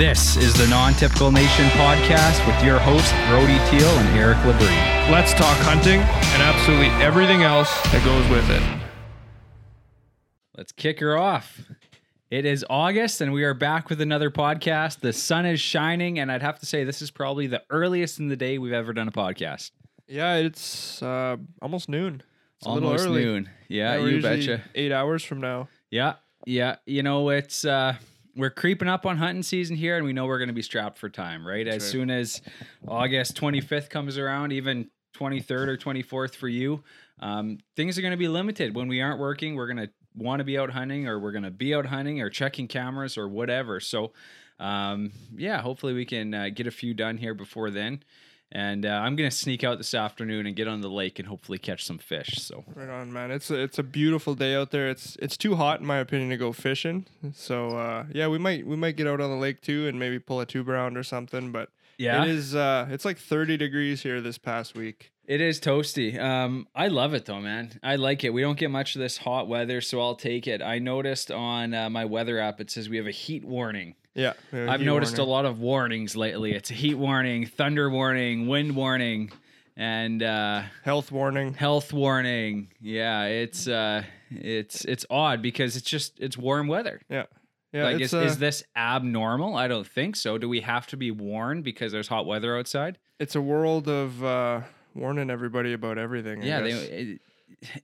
This is the Non Typical Nation podcast with your hosts, Brody Teal and Eric Labrie. Let's talk hunting and absolutely everything else that goes with it. Let's kick her off. It is August, and we are back with another podcast. The sun is shining, and I'd have to say, this is probably the earliest in the day we've ever done a podcast. Yeah, it's uh, almost noon. It's a Almost little early. noon. Yeah, we're you betcha. Eight hours from now. Yeah, yeah. You know, it's uh we're creeping up on hunting season here, and we know we're going to be strapped for time, right? As right. soon as August 25th comes around, even 23rd or 24th for you, um, things are going to be limited. When we aren't working, we're going to want to be out hunting, or we're going to be out hunting, or checking cameras, or whatever. So, um, yeah, hopefully we can uh, get a few done here before then. And uh, I'm going to sneak out this afternoon and get on the lake and hopefully catch some fish. So, Right on, man. It's a, it's a beautiful day out there. It's it's too hot in my opinion to go fishing. So uh, yeah, we might we might get out on the lake too and maybe pull a tube around or something. But yeah. it is uh, it's like 30 degrees here this past week. It is toasty. Um, I love it though, man. I like it. We don't get much of this hot weather, so I'll take it. I noticed on uh, my weather app it says we have a heat warning. Yeah, yeah, I've noticed warning. a lot of warnings lately. It's a heat warning, thunder warning, wind warning, and uh, health warning. health warning. Yeah, it's uh, it's it's odd because it's just it's warm weather. Yeah, yeah. like, is, uh, is this abnormal? I don't think so. Do we have to be warned because there's hot weather outside? it's a world of uh, warning everybody about everything. I yeah, guess. they, it,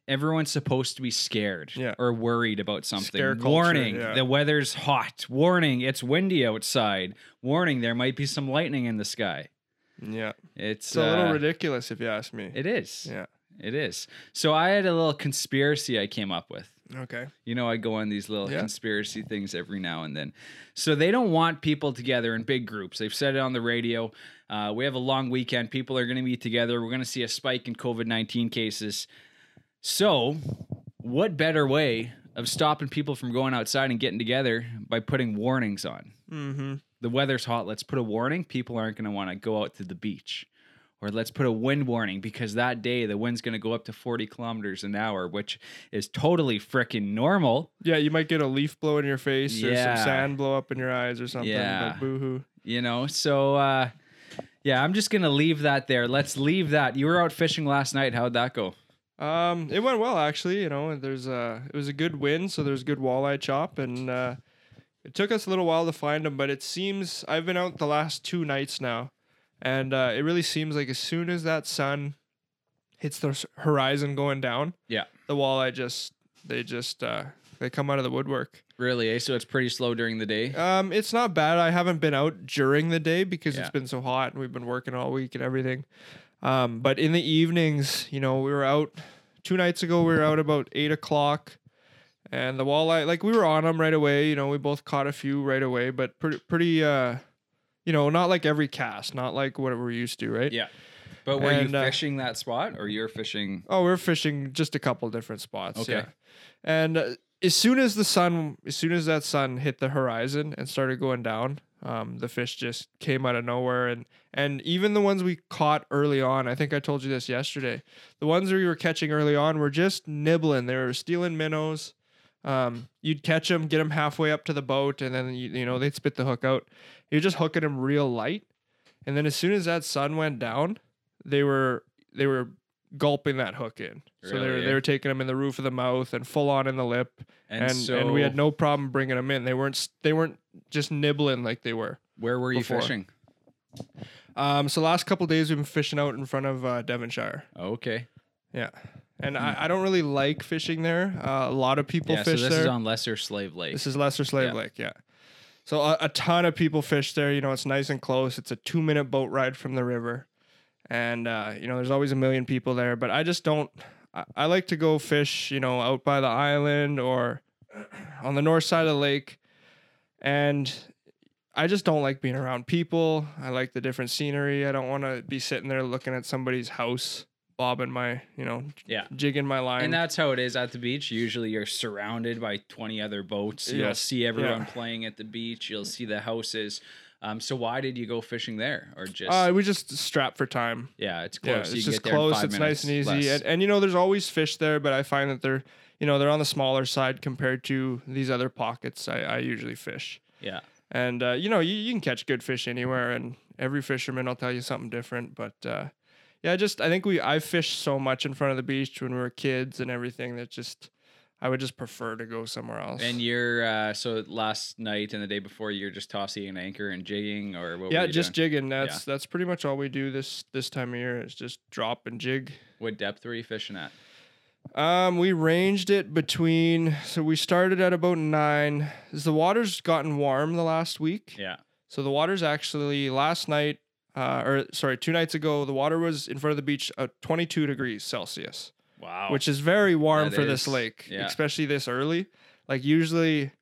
everyone's supposed to be scared Yeah. or worried about something. Culture, Warning, yeah. the weather's hot. Warning, it's windy outside. Warning, there might be some lightning in the sky. yeah. It's, It's a little uh, ridiculous if you ask me. It is. yeah. It is. So I had a little conspiracy I came up with. Okay. You know, I go on these little Yeah. conspiracy things every now and then. So they don't want people together in big groups. They've said it on the radio. Uh, we have a long weekend. People are going to be together. We're going to see a spike in COVID 19 cases. So, what better way of stopping people from going outside and getting together by putting warnings on? Mm-hmm. The weather's hot. Let's put a warning. People aren't going to want to go out to the beach. Or let's put a wind warning because that day the wind's going to go up to 40 kilometers an hour, which is totally freaking normal. Yeah, you might get a leaf blow in your face or some sand blow up in your eyes or something. Yeah. But boo-hoo. you know so uh yeah i'm just gonna leave that there let's leave that you were out fishing last night how'd that go Um, it went well actually. You know, there's a it was a good win, so there's good walleye chop, and uh, it took us a little while to find them, but it seems I've been out the last two nights now, and uh, it really seems like as soon as that sun hits the horizon going down, Yeah. the walleye just they just uh, they come out of the woodwork. Really eh? so it's pretty slow during the day Um, it's not bad. I haven't been out during the day because Yeah. it's been so hot and we've been working all week and everything. Um, but in the evenings, you know, we were out two nights ago. We were out about eight o'clock, and the walleye, like we were on them right away. You know, we both caught a few right away, but pretty, pretty, uh, you know, not like every cast, not like what we're used to, right? yeah but were And, you uh, fishing that spot or you're fishing Oh, we're fishing just a couple different spots. Okay. Yeah. And uh, as soon as the sun, as soon as that sun hit the horizon and started going down, um, the fish just came out of nowhere. And and even the ones we caught early on, I think I told you this yesterday. The ones we were catching early on were just nibbling. They were stealing minnows. Um, you'd catch them, get them halfway up to the boat, and then you, you know they'd spit the hook out. You're just hooking them real light, and then as soon as that sun went down, they were they were gulping that hook in. So they were they were taking them in the roof of the mouth and full on in the lip, and, and so and we had no problem bringing them in. They weren't they weren't just nibbling like they were. where were you before. fishing Um, so last couple days we've been fishing out in front of uh, Devonshire. okay Yeah, and I, I don't really like fishing there. Uh, a lot of people yeah so fish this there. is on lesser slave lake This is Lesser Slave Yeah. Lake, yeah. So a, a ton of people fish there. You know, it's nice and close. It's a two minute boat ride from the river, and uh, you know, there's always a million people there. But I just don't. I, I like to go fish. You know, out by the island or on the north side of the lake, and I just don't like being around people. I like the different scenery. I don't want to be sitting there looking at somebody's house, bobbing my, you know, Yeah. jigging my line. and that's how it is at the beach. Usually, you're surrounded by 20 other boats. You'll Yes. see everyone Yeah. playing at the beach. You'll see the houses. Um, so why did you go fishing there, or just uh, we just strap for time. yeah, it's Yeah, close. it's you just get there in close. It's nice and easy, and, and you know, there's always fish there, but I find that they're, you know, they're on the smaller side compared to these other pockets I, I usually fish. yeah, And uh, you know, you, you can catch good fish anywhere, and every fisherman will tell you something different. But uh, yeah, I just I think we I fished so much in front of the beach when we were kids and everything that just I would just prefer to go somewhere else. And you're uh, so last night and the day before you're just tossing an anchor and jigging or what? yeah, just doing? jigging. That's that's pretty much all we do this this time of year is just drop and jig. what depth were you fishing at? Um, we ranged it between so we started at about nine. Is the water's gotten warm the last week, Yeah. so the water's actually last night, uh, or sorry, two nights ago, the water was in front of the beach at 22 degrees Celsius, Wow. which is very warm That for this is, lake, yeah. especially this early. Like usually,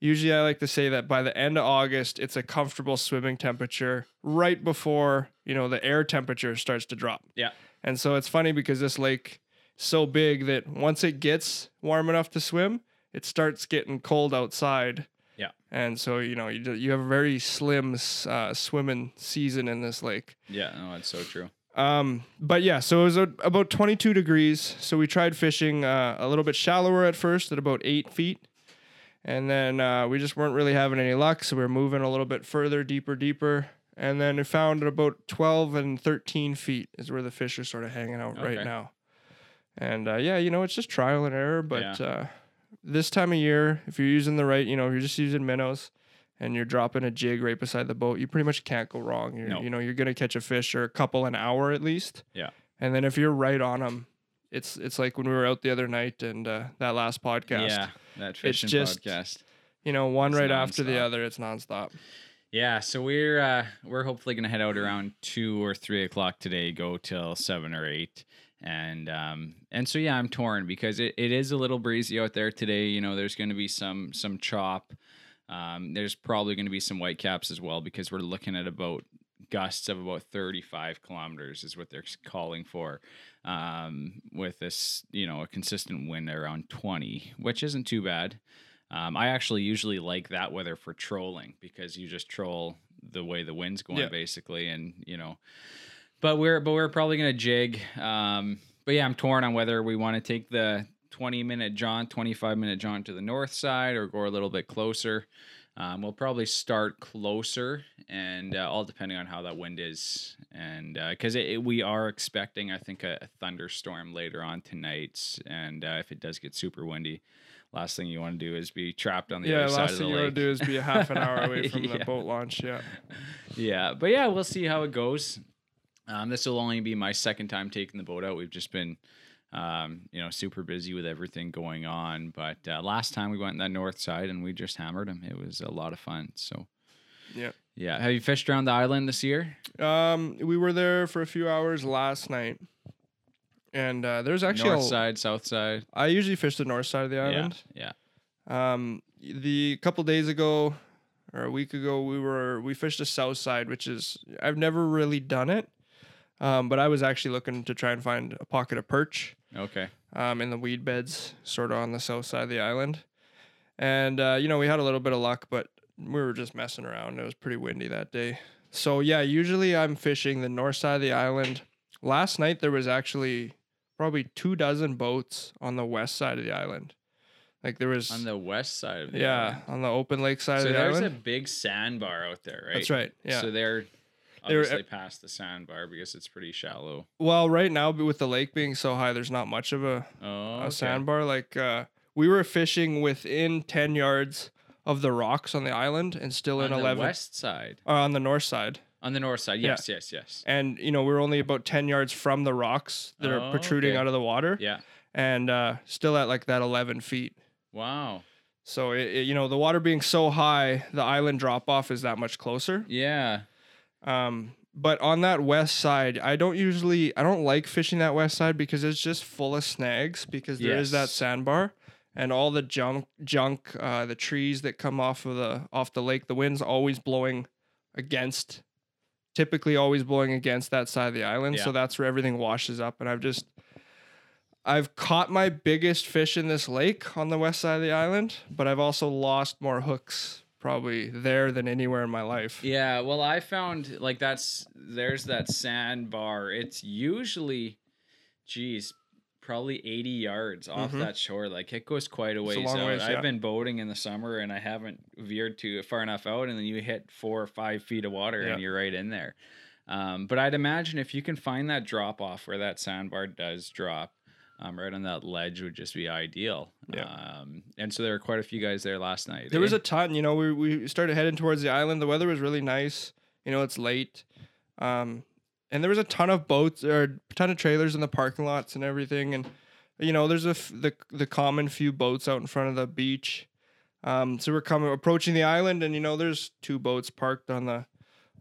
usually I like to say that by the end of August, it's a comfortable swimming temperature right before you know the air temperature starts to drop. Yeah. And so it's funny because this lake is so big that once it gets warm enough to swim, it starts getting cold outside. Yeah. And so you know you do- you have a very slim s- uh, swimming season in this lake. yeah. No, that's so true. Um, but yeah, so it was a, about 22 degrees. So we tried fishing uh, a little bit shallower at first, at about eight feet, and then uh, we just weren't really having any luck. So we were moving a little bit further, deeper, deeper, and then we found at about 12 and 13 feet is where the fish are sort of hanging out Okay. right now. And uh, yeah, you know, it's just trial and error. But uh, this time of year, if you're using the right, you know, if you're just using minnows and you're dropping a jig right beside the boat, you pretty much can't go wrong. You're, No. You know, you're gonna catch a fish or a couple an hour at least. Yeah. And then if you're right on them, it's it's like when we were out the other night and uh, that last podcast. Yeah. That fishing just- podcast. You know, one It's right after the other, it's nonstop. Yeah, so we're uh, we're hopefully gonna head out around two or three o'clock today, go till seven or eight, and um and so yeah, I'm torn because it, it is a little breezy out there today. You know, there's gonna be some some chop. Um, there's probably gonna be some white caps as well because we're looking at about gusts of about 35 kilometers is what they're calling for um, with this you know a consistent wind around 20 which isn't too bad um, I actually usually like that weather for trolling because you just troll the way the wind's going, Yeah. basically, and you know. But we're but we're probably gonna jig. Um, but yeah, I'm torn on whether we want to take the 20 minute jaunt, 25 minute jaunt to the north side, or go a little bit closer. Um, we'll probably start closer, and uh, all depending on how that wind is, and because it, we are expecting, I think, a, a thunderstorm later on tonight, and uh, if it does get super windy, last thing you want to do is be trapped on the yeah, other side of the lake. Yeah, last thing you want to do is be a half an hour away from Yeah. the boat launch. Yeah. Yeah, but yeah, we'll see how it goes. Um, this will only be my second time taking the boat out. We've just been, um, you know, super busy with everything going on. But uh, last time we went on that north side and we just hammered them. It was a lot of fun. So Yeah. yeah. Have you fished around the island this year? Um, we were there for a few hours last night, and uh, there's actually north a, side, south side. I usually fish the north side of the island. Yeah. Um, the couple days ago or a week ago, we were we fished the south side, which is I've never really done it, um, but I was actually looking to try and find a pocket of perch yeah. Okay. um, in the weed beds, sort of on the south side of the island, and uh, you know we had a little bit of luck, but we were just messing around. It was pretty windy that day, so yeah. Usually I'm fishing the north side of the island. Last night there was actually probably two dozen boats on the west side of the island. Like there was On the west side of the yeah, island. on the open lake side So of the island. there's a big sandbar out there, right? That's right. Yeah. So they're Were- obviously past the sandbar because it's pretty shallow. well, right now, but with the lake being so high, there's not much of a, Oh, a sandbar. Like uh, we were fishing within ten yards of the rocks on the island, and still on in the eleven west side. uh, on the north side. On the north side, Yeah. yes, yes, yes. And you know we are only about ten yards from the rocks that Oh, are protruding okay. out of the water, Yeah. and uh, still at like that eleven feet. Wow. So it, it- you know the water being so high, the island drop off is that much closer. Yeah. Um, but on that west side, I don't usually I don't like fishing that west side because it's just full of snags because there is that Yes. sandbar and all the junk junk uh, the trees that come off of the off the lake. The wind's always blowing against, typically always blowing against that side of the island. Yeah. So that's where everything washes up. And I've just I've caught my biggest fish in this lake on the west side of the island, but I've also lost more hooks probably there than anywhere in my life. Yeah. Well, I found like that's there's that sandbar. It's usually, geez, probably 80 yards off Mhm. that shore. Like it goes quite a It's a ways out. ways, yeah. I've been boating in the summer and I haven't veered too far enough out, and then you hit four or five feet of water Yeah. and you're right in there. Um, but I'd imagine if you can find that drop off where that sandbar does drop, um, right on that ledge would just be ideal. Yeah. Um, and so there were quite a few guys there last night. There was eh? a ton. You know, we we started heading towards the island. The weather was really nice. You know, it's late, um, and there was a ton of boats or a ton of trailers in the parking lots and everything. And you know, there's a f- the the common few boats out in front of the beach. Um, so we're coming approaching the island, and you know, there's two boats parked on the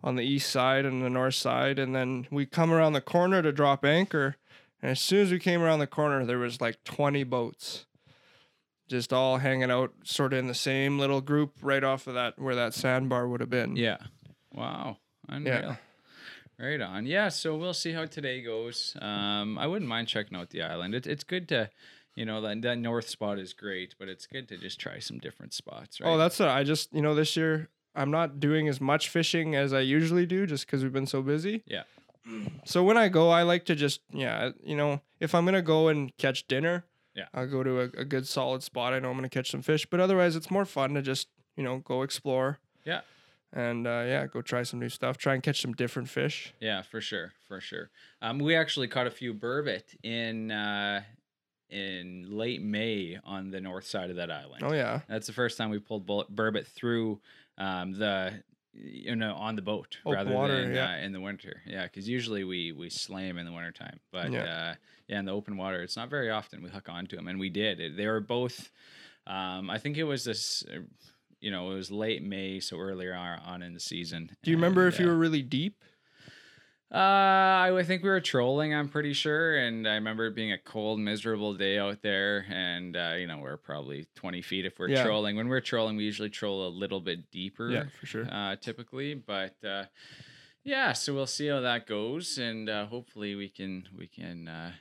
on the east side and the north side, and then we come around the corner to drop anchor. And as soon as we came around the corner, there was like 20 boats just all hanging out sort of in the same little group right off of that where that sandbar would have been. Yeah. Wow. Unreal. Right on. Yeah. So we'll see how today goes. Um, I wouldn't mind checking out the island. It, it's good to, you know, that, that north spot is great, but it's good to just try some different spots, right? Oh, that's what I just, you know, this year I'm not doing as much fishing as I usually do just because we've been so busy. Yeah. So when I go, I like to just, yeah, you know, if I'm going to go and catch dinner, Yeah. I'll go to a, a good solid spot. I know I'm going to catch some fish, but otherwise it's more fun to just, you know, go explore. Yeah. And uh, yeah, go try some new stuff, try and catch some different fish. Yeah, for sure, for sure. Um, we actually caught a few burbot in uh, in late May on the north side of that island. Oh, yeah. That's the first time we pulled bull- burbot through um, the you know on the boat rather water, than yeah. uh, in the winter. Yeah, because usually we we slay them in the wintertime, but Yeah. uh, yeah, in the open water, it's not very often we hook onto them, and we did. It, they were both. Um, I think it was this. Uh, you know, it was late May, so earlier on, in the season. Do you remember and, if you uh, were really deep? Uh, I think we were trolling. I'm pretty sure, and I remember it being a cold, miserable day out there, and uh, you know we're probably 20 feet if we're Yeah. trolling. When we're trolling, we usually troll a little bit deeper, Yeah, for sure. uh, typically. But uh, yeah, so we'll see how that goes, and uh, hopefully we can we can uh,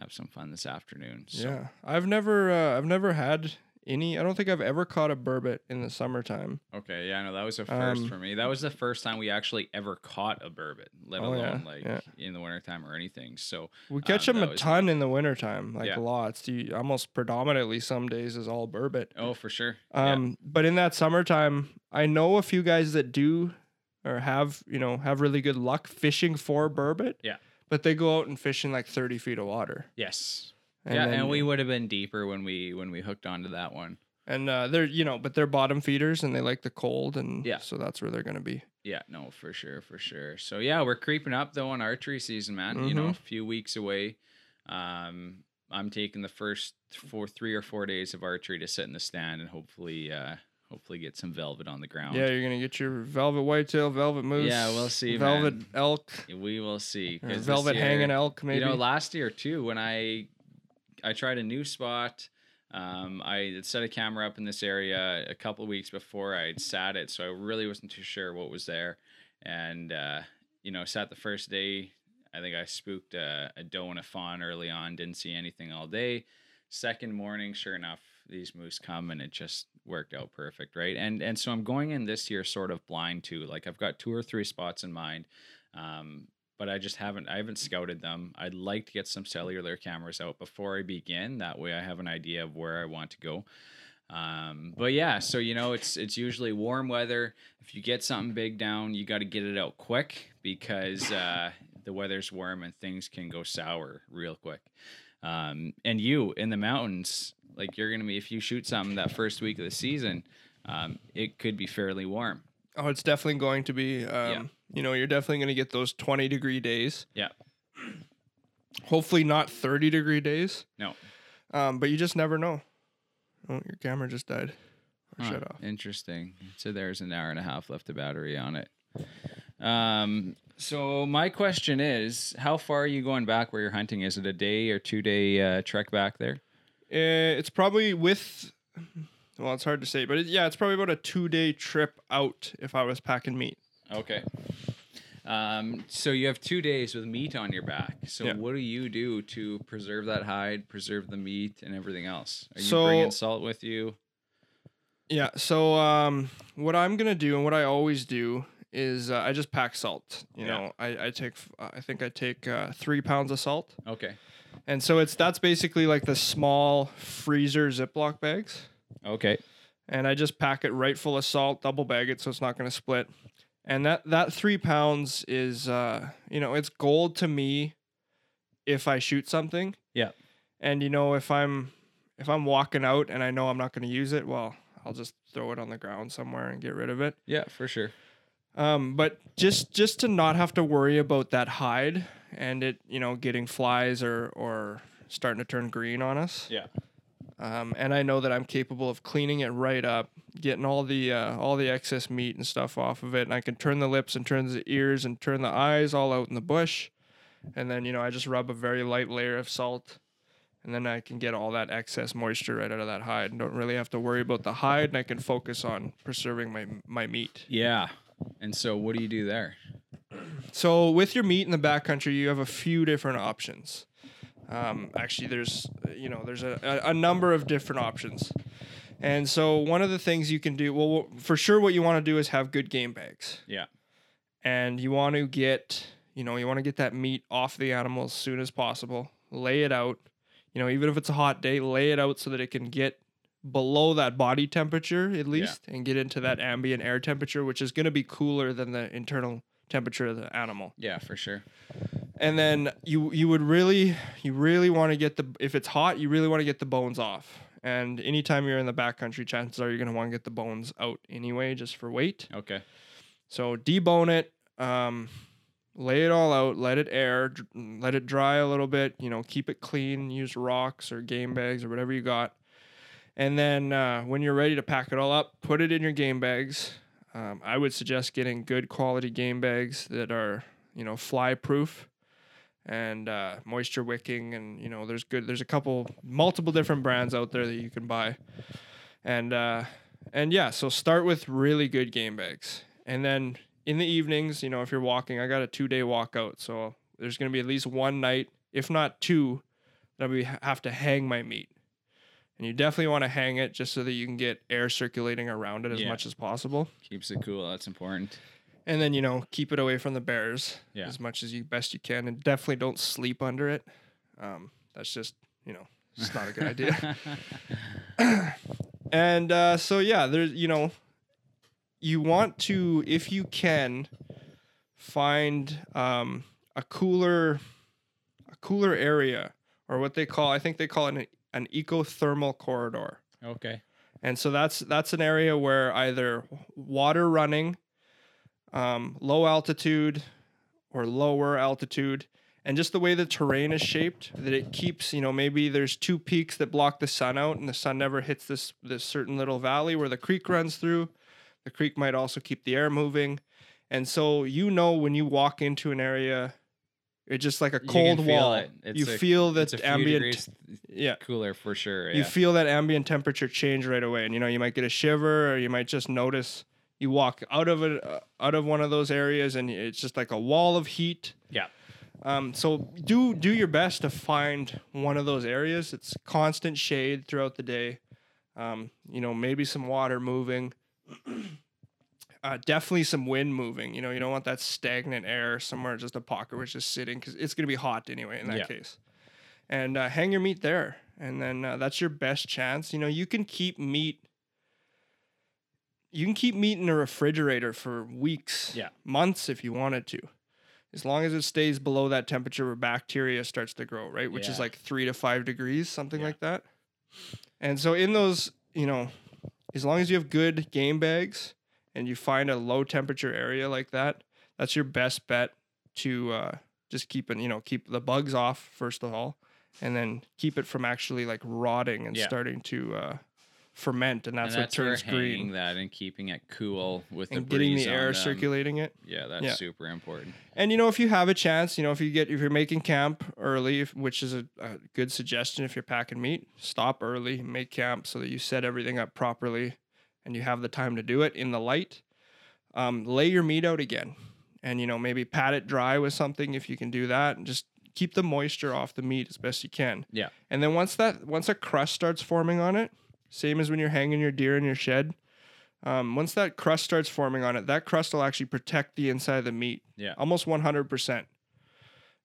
have some fun this afternoon. So. Yeah, I've never, uh, I've never had any. I don't think I've ever caught a burbot in the summertime. Okay. Yeah. No, that was a first Um, for me. That was the first time we actually ever caught a burbot, let Oh, yeah, alone like yeah. in the wintertime or anything. So We catch Um, them a ton in the wintertime, like Yeah. lots. You, almost predominantly some days is all burbot. oh, for sure. Yeah. Um, but in that summertime, I know a few guys that do or have, you know, have really good luck fishing for burbot. Yeah. But they go out and fish in like 30 feet of water. Yes. And yeah, then- and we would have been deeper when we when we hooked onto that one. and uh, they're, you know, but they're bottom feeders and they like the cold. And Yeah. so that's where they're going to be. Yeah, no, for sure, for sure. So yeah, we're creeping up though on archery season, man. You know, a Mhm. few weeks away. Um, I'm taking the first four, three or four days of archery to sit in the stand and hopefully, uh, hopefully get some velvet on the ground. Yeah, you're gonna get your velvet whitetail, velvet moose. Yeah, we'll see, Velvet man. elk, we will see. or 'cause this velvet hanging elk, maybe. You know, last year too, when I I tried a new spot, um, I had set a camera up in this area a couple weeks before I had sat it, so I really wasn't too sure what was there. And uh, you know, sat the first day. I think I spooked a, a doe and a fawn early on. Didn't see anything all day. Second morning, sure enough, these moose come, and it just worked out perfect, right? And and so I'm going in this year sort of blind too. Like I've got two or three spots in mind. Um, but I just haven't I haven't scouted them. I'd like to get some cellular cameras out before I begin. That way I have an idea of where I want to go. Um, but yeah, so you know it's it's usually warm weather. If you get something big down, you got to get it out quick because uh, the weather's warm and things can go sour real quick. Um, and you in the mountains, like you're gonna be if you shoot something that first week of the season, um, it could be fairly warm. oh, it's definitely going to be. Um, You know, you're definitely gonna get those 20 degree days. Yeah. Hopefully not 30 degree days. No. Um, but you just never know. Oh, your camera just died. Or Huh, shut off. Interesting. So there's an hour and a half left of battery on it. Um, so my question is, how far are you going back where you're hunting? Is it a day or two day uh, trek back there? Uh, it's probably with. Well, it's hard to say, but it, yeah, it's probably about a two day trip out if I was packing meat. Okay. Um, so you have two days with meat on your back. So Yeah. what do you do to preserve that hide, preserve the meat, and everything else? Are you So- bringing salt with you? Yeah. So um, what I'm gonna do and what I always do is uh, I just pack salt. You Yeah. know, I, I take I think I take uh, three pounds of salt, Okay. and so it's that's basically like the small freezer Ziploc bags, Okay. and I just pack it right full of salt, double bag it so it's not going to split, and that that three pounds is uh you know it's gold to me if I shoot something. Yeah. And you know if I'm if I'm walking out and I know I'm not going to use it, well I'll just throw it on the ground somewhere and get rid of it. Yeah, for sure. Um, but just just to not have to worry about that hide and it, you know, getting flies or or starting to turn green on us. Yeah. Um, and I know that I'm capable of cleaning it right up, getting all the uh, all the excess meat and stuff off of it, and I can turn the lips and turn the ears and turn the eyes all out in the bush, and then you know I just rub a very light layer of salt, and then I can get all that excess moisture right out of that hide. and Don't really have to worry about the hide, and I can focus on preserving my my meat. Yeah. And so what do you do there? So with your meat in the backcountry, you have a few different options. Um, actually, there's you know there's a, a, a number of different options, and so one of the things you can do well for sure what you want to do is have good game bags, Yeah. and you want to get you know you want to get that meat off the animal as soon as possible. Lay it out, you know even if it's a hot day, lay it out so that it can get below that body temperature at least and get into that ambient air temperature, which is going to be cooler than the internal temperature of the animal Yeah, for sure. And then you you would really you really want to get the if it's hot you really want to get the bones off. And anytime you're in the backcountry chances are you're going to want to get the bones out anyway just for weight. Okay. so debone it um, lay it all out let it air let it dry a little bit you know keep it clean use rocks or game bags or whatever you got. And then uh, when you're ready to pack it all up put it in your game bags. Um, i would suggest getting good quality game bags that are you know fly proof and uh, moisture wicking and you know there's good there's a couple multiple different brands out there that you can buy and uh, and yeah so start with really good game bags and then in the evenings you know if you're walking i got a two day walk out so there's going to be at least one night if not two that we have to hang my meat and you definitely want to hang it just so that you can get air circulating around it as Yeah. much as possible Keeps it cool. That's important. And then you know keep it away from the bears Yeah. as much as you best you can and definitely don't sleep under it um, that's just you know it's not a good idea and uh, so yeah there's you know you want to if you can find um, a cooler a cooler area or what they call i think they call it an, an ecothermal corridor okay. and so that's that's an area where either water running, um, low altitude, or lower altitude, and just the way the terrain is shaped, that it keeps you know maybe there's two peaks that block the sun out, and the sun never hits this this certain little valley where the creek runs through. The creek might also keep the air moving, and so you know when you walk into an area, it's just like a cold feel wall. it. You a- feel that ambient, yeah, cooler for sure. you feel that ambient temperature change right away and you know you might get a shiver or you might just notice you walk out of it uh, out of one of those areas and it's just like a wall of heat. Yeah. um, so do do your best to find one of those areas. It's constant shade throughout the day. Um, you know maybe some water moving. Uh, definitely some wind moving. You know you don't want that stagnant air somewhere just a pocket where it's just sitting because it's going to be hot anyway in that Yeah. case. And uh, hang your meat there. And then uh, that's your best chance. You know you can keep meat you can keep meat in a refrigerator for weeks Yeah. months if you wanted to as long as it stays below that temperature where bacteria starts to grow right which is like three to five degrees something Yeah. like that and so in those you know as long as you have good game bags and you find a low temperature area like that that's your best bet to uh, just keep it you know keep the bugs off first of all and then keep it from actually like rotting and Yeah. starting to uh, ferment and that's, and that's what turns green that and keeping it cool with and the getting the air circulating it Yeah, that's Yeah. super important. and you know, if you have a chance, you know, if you get if you're making camp early, which is a, a good suggestion if you're packing meat, stop early, make camp so that you set everything up properly, and you have the time to do it in the light. Um, lay your meat out again, and you know maybe pat it dry with something if you can do that, and just keep the moisture off the meat as best you can. Yeah. And then once that once a crust starts forming on it, same as when you're hanging your deer in your shed, Um, once that crust starts forming on it, that crust will actually protect the inside of the meat Yeah. almost 100%.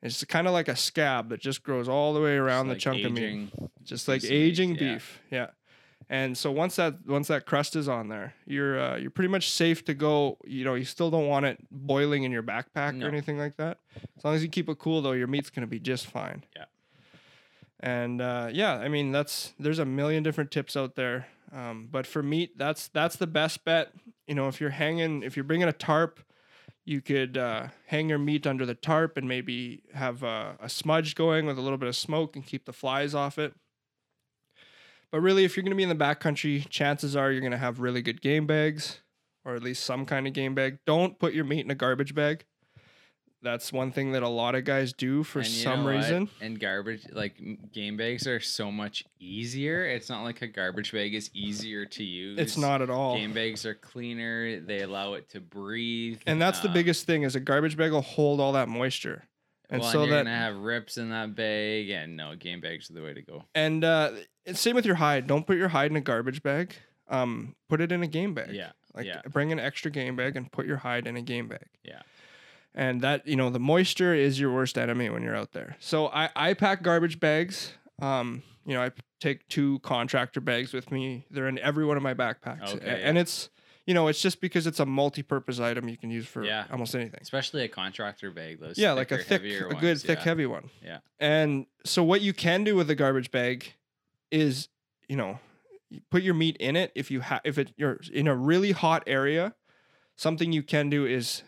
It's kind of like a scab that just grows all the way around the like chunk of meat just like of meat, aging yeah. beef. Yeah. And so once that once that crust is on there, you're uh, you're pretty much safe to go. You know, you still don't want it boiling in your backpack No. or anything like that. As long as you keep it cool, though, your meat's gonna be just fine. Yeah. And uh, yeah, I mean that's there's a million different tips out there. Um, but for meat, that's that's the best bet. You know, if you're hanging, if you're bringing a tarp, you could uh, hang your meat under the tarp and maybe have a, a smudge going with a little bit of smoke and keep the flies off it. But really, if you're going to be in the backcountry, chances are you're going to have really good game bags, or at least some kind of game bag. Don't put your meat in a garbage bag. That's one thing that a lot of guys do for And some reason. And garbage, like game bags, are so much easier. It's not like a garbage bag is easier to use. It's not at all. Game bags are cleaner. They allow it to breathe. And that's the um, biggest thing is a garbage bag will hold all that moisture. And well, so and you're that gonna have rips in that bag, and no, game bags are the way to go. and uh same with your hide. Don't put your hide in a garbage bag. Um put it in a game bag. Yeah, Like yeah. bring an extra game bag and put your hide in a game bag. Yeah. And that, you know, the moisture is your worst enemy when you're out there. So I, I pack garbage bags. Um, you know, i take two contractor bags with me. They're in every one of my backpacks. Okay, And it's, you know, it's just because it's a multi-purpose item you can use for Yeah. almost anything. Especially a contractor bag. Those Yeah, like a thick, a good ones, thick, heavy one. Yeah. And so what you can do with a garbage bag is, you know, you put your meat in it. If you have, if it you're in a really hot area, something you can do is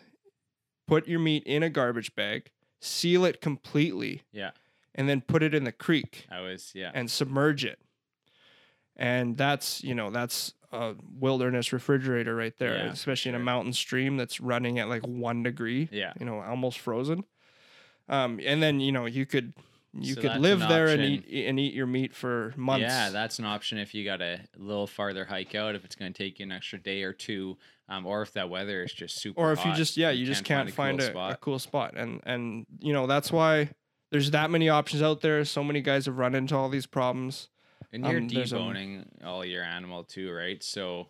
put your meat in a garbage bag, seal it completely, Yeah, and then put it in the creek I was. Yeah, and submerge it. And that's, you know, that's a wilderness refrigerator right there, Yeah, especially in a mountain stream that's running at like one degree yeah. you know, almost frozen. Um, and then you know you could you So could live an there and eat and eat your meat for months. Yeah, that's an option if you got a little farther hike out. If it's going to take you an extra day or two, um, or if that weather is just super. or if you just yeah you, just can't find, cool a, a cool spot and and you know that's why there's that many options out there. So many guys have run into all these problems. And you're um, there's a- deboning all your animal too, right? So,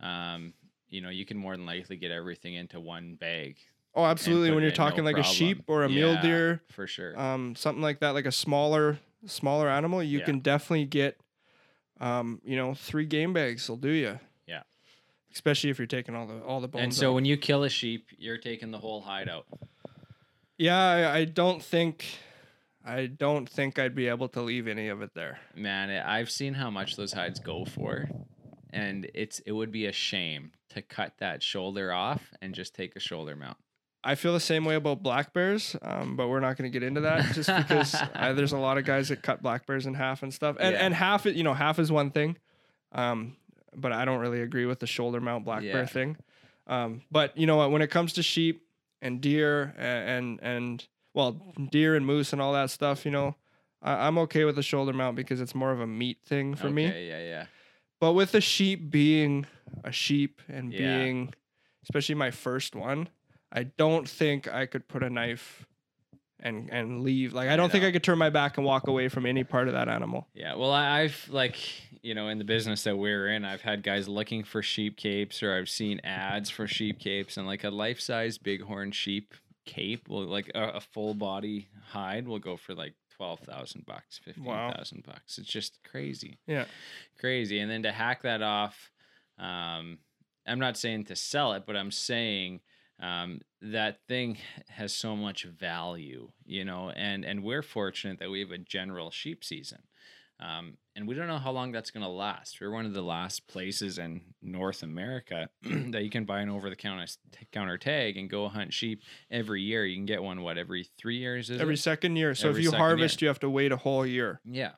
um, you know, you can more than likely get everything into one bag. Oh, absolutely. When you're talking no like a sheep or a problem. mule deer, for sure. um, something like that, like a smaller smaller animal, you Yeah. can definitely get, um, you know, three game bags will do you. Especially if you're taking all the all the bones. and so out. when you kill a sheep, you're taking the whole hide out. Yeah, I, I don't think, I don't think I'd be able to leave any of it there. Man, I've seen how much those hides go for, and it's it would be a shame to cut that shoulder off and just take a shoulder mount. I feel the same way about black bears, um, but we're not going to get into that just because uh, there's a lot of guys that cut black bears in half and stuff, and Yeah. and half it, you know, half is one thing, um, but I don't really agree with the shoulder mount black Yeah. bear thing. Um, but you know what? When it comes to sheep and deer a- and and well, deer and moose and all that stuff, you know, I, I'm okay with the shoulder mount because it's more of a meat thing for me. Okay, yeah, yeah. But with the sheep being a sheep and Yeah. being, especially my first one, I don't think I could put a knife and and leave. Like I I don't think. I could turn my back and walk away from any part of that animal. Yeah, well, I- I've like you know in the business that we're in, I've had guys looking for sheep capes, or I've seen ads for sheep capes, and like a life size bighorn sheep cape will like a, a full body hide will go for like twelve thousand bucks, fifteen thousand bucks. It's just crazy, Yeah. crazy. And then to hack that off, um, I'm not saying to sell it, but I'm saying um, that thing has so much value, you know, and and we're fortunate that we have a general sheep season. Um, and we don't know how long that's going to last. We're one of the last places in North America that you can buy an over-the-counter counter tag and go hunt sheep every year. You can get one what every three years? Is Every it? second year. So Every if you second year. harvest, you have to wait a whole year. Yeah.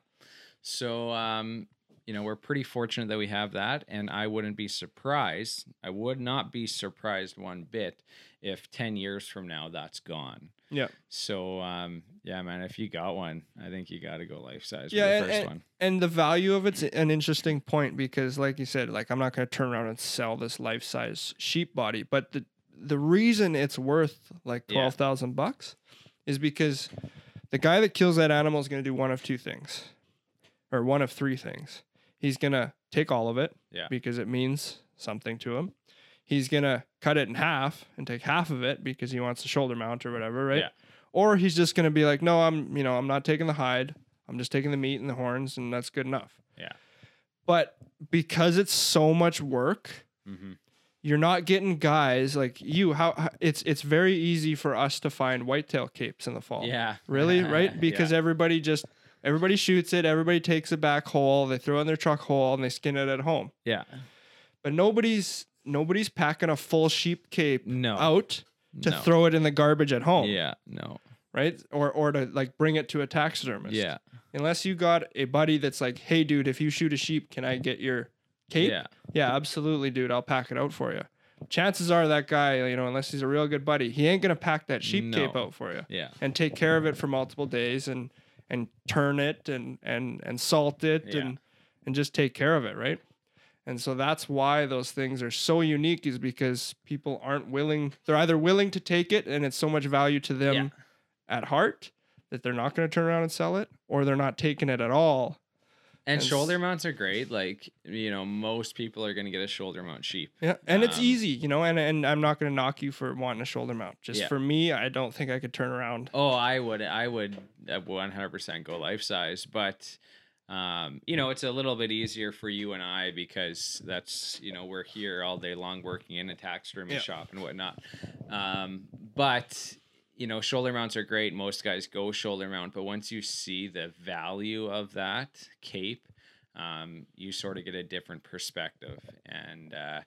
So, um, you know, we're pretty fortunate that we have that. And I wouldn't be surprised. I would not be surprised one bit if 10 years from now that's gone. Yeah. So, um, yeah, man, if you got one, I think you got to go life size Yeah, for the and- first and- one. And the value of it's an interesting point because, like you said, like I'm not going to turn around and sell this life size sheep body, but the the reason it's worth like Yeah. twelve thousand bucks is because the guy that kills that animal is going to do one of two things, or one of three things. He's going to take all of it Yeah. because it means something to him. He's gonna cut it in half and take half of it because he wants a shoulder mount or whatever, right? Yeah. Or he's just gonna be like, no, I'm you know I'm not taking the hide. I'm just taking the meat and the horns, and that's good enough. Yeah. But because it's so much work, Mm-hmm. you're not getting guys like you. How how- it's it's very easy for us to find whitetail capes in the fall. Yeah. Really, right? Because yeah. everybody just everybody shoots it. Everybody takes it back whole. They throw it in their truck whole and they skin it at home. yeah. But nobody's nobody's packing a full sheep cape No. out to no. throw it in the garbage at home, Yeah. No. right? Or or to like bring it to a taxidermist. Yeah. Unless you got a buddy that's like, "Hey, dude, if you shoot a sheep, can I get your cape?" Yeah. Yeah, absolutely, dude. I'll pack it out for you. Chances are that guy, you know, unless he's a real good buddy, he ain't gonna pack that sheep cape out for you Yeah. and take care of it for multiple days and and turn it and and and salt it Yeah. and and just take care of it, right? And so that's why those things are so unique is because people aren't willing they're either willing to take it and it's so much value to them Yeah. at heart that they're not going to turn around and sell it or they're not taking it at all. And And shoulder mounts are great. Like, you know, most people are going to get a shoulder mount sheep. Yeah, and it's Um, easy, you know, and and I'm not going to knock you for wanting a shoulder mount. Just Yeah. for me, I don't think I could turn around. Oh, I would, I would uh, 100% go life size, but um, you know, it's a little bit easier for you and I because that's, you know, we're here all day long working in a taxidermy Yeah. shop and whatnot. Um, but you know, shoulder mounts are great. Most guys go shoulder mount, but once you see the value of that cape, um, you sort of get a different perspective. And uh,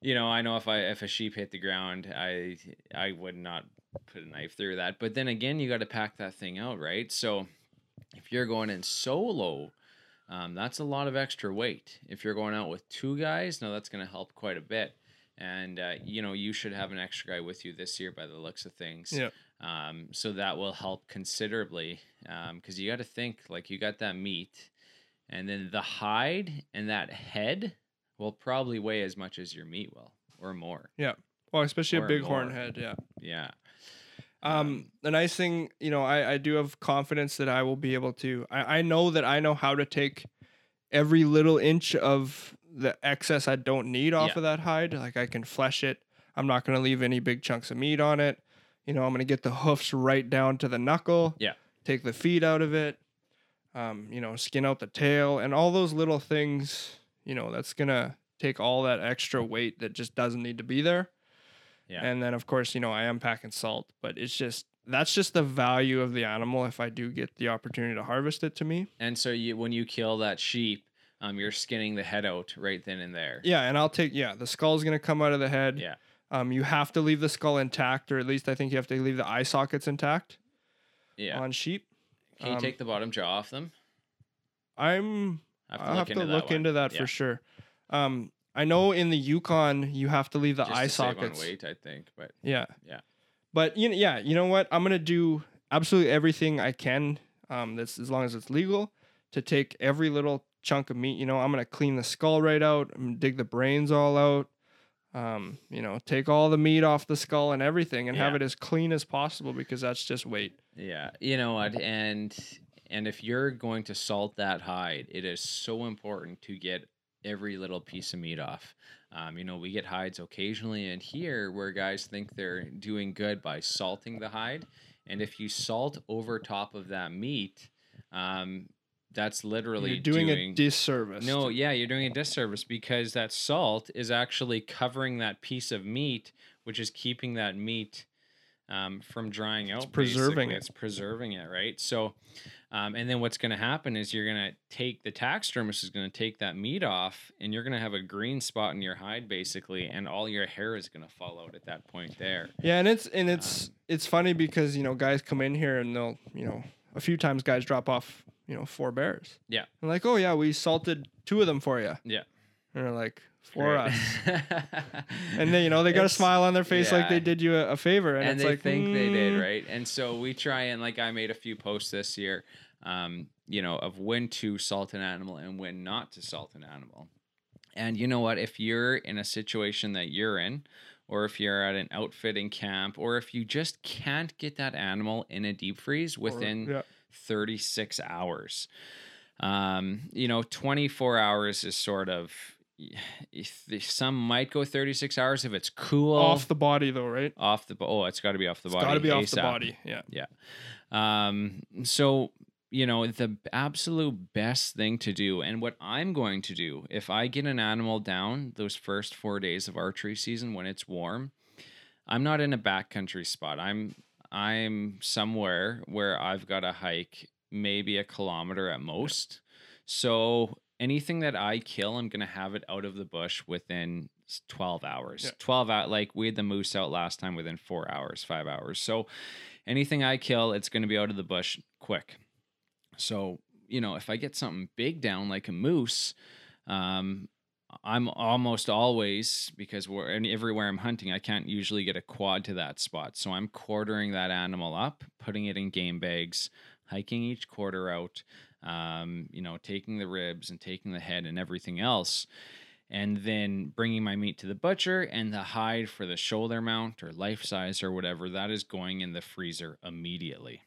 you know, I know if I if a sheep hit the ground, I I would not put a knife through that. But then again, you got to pack that thing out, right? So if you're going in solo, um, that's a lot of extra weight. If you're going out with two guys, no, that's going to help quite a bit. And uh, you know, you should have an extra guy with you this year, by the looks of things. Yeah. Um, so that will help considerably, because you got to think like you got that meat, and then the hide and that head will probably weigh as much as your meat will, or more. Yeah. Well, especially a Or bighorn more. head, yeah. Yeah. Um, the nice thing, you know, I, I do have confidence that I will be able to. I, I know that I know how to take every little inch of the excess I don't need off Yeah. of that hide. Like I can flesh it. I'm not going to leave any big chunks of meat on it. You know, I'm going to get the hoofs right down to the knuckle. Yeah. Take the feet out of it. Um, you know, skin out the tail and all those little things. You know, that's gonna take all that extra weight that just doesn't need to be there. Yeah. And then of course, you know, I am packing salt, but it's just that's just the value of the animal if I do get the opportunity to harvest it to me. And so you when you kill that sheep, um, you're skinning the head out right then and there. Yeah, and I'll take yeah, the skull's gonna come out of the head. Yeah. Um, you have to leave the skull intact, or at least I think you have to leave the eye sockets intact Yeah. on sheep. Can you um, take the bottom jaw off them? I'm I I'll have to into look that into that Yeah. for sure. Um, I know in the Yukon you have to leave the Just eye to sockets. weight, I think. But Yeah. Yeah. But you know, yeah, you know what? I'm gonna do absolutely everything I can. Um, that's as long as it's legal to take every little chunk of meat. You know, I'm gonna clean the skull right out. I'm gonna dig the brains all out. Um, you know, take all the meat off the skull and everything, and have it as clean as possible because that's just weight. Yeah, you know what, and and if you're going to salt that hide, it is so important to get every little piece of meat off. Um, you know, we get hides occasionally in here where guys think they're doing good by salting the hide, and if you salt over top of that meat, um, that's literally You're doing, a disservice. no, yeah, you're doing a disservice because that salt is actually covering that piece of meat, which is keeping that meat um, from drying out. preserving basically. it. It's preserving it, right? So, um, and then what's going to happen is you're going to take the taxidermist is going to take that meat off, and you're going to have a green spot in your hide, basically, and all your hair is going to fall out at that point there. Yeah, and it's and it's Um, it's funny because you know guys come in here and they'll you know a few times guys drop off you know four bears. Yeah. And like, oh yeah, we salted two of them for you. Yeah. And they're like, for us. And then you know they got a smile on their face like they did you a, a favor, and, and, it's they like think they did mm, right and so we try and like i made a few posts this year um, you know of when to salt an animal and when not to salt an animal and you know what if you're in a situation that you're in or if you're at an outfitting camp or if you just can't get that animal in a deep freeze or- within yeah. 36 hours. Um, you know, 24 hours is sort of, some might go 36 hours if it's cool Off the body though, right? off the oh it's got to be off the It's body got to be off the ASAP. body. Yeah. Um, so you know the absolute best thing to do, and what I'm going to do if I get an animal down those first four days of archery season when it's warm, I'm not in a backcountry spot. I'm I'm somewhere where I've got to hike maybe a kilometer at most. So anything that I kill, I'm gonna have it out of the bush within 12 hours. Yeah. 12 out like we had the moose out last time within four hours, five hours. So anything I kill, it's gonna be out of the bush quick. So, you know, if I get something big down like a moose, um, I'm almost always because we're and everywhere I'm hunting, I can't usually get a quad to that spot. So I'm quartering that animal up, putting it in game bags, hiking each quarter out, um, you know, taking the ribs and taking the head and everything else, and then bringing my meat to the butcher and the hide for the shoulder mount or life size or whatever that is going in the freezer immediately.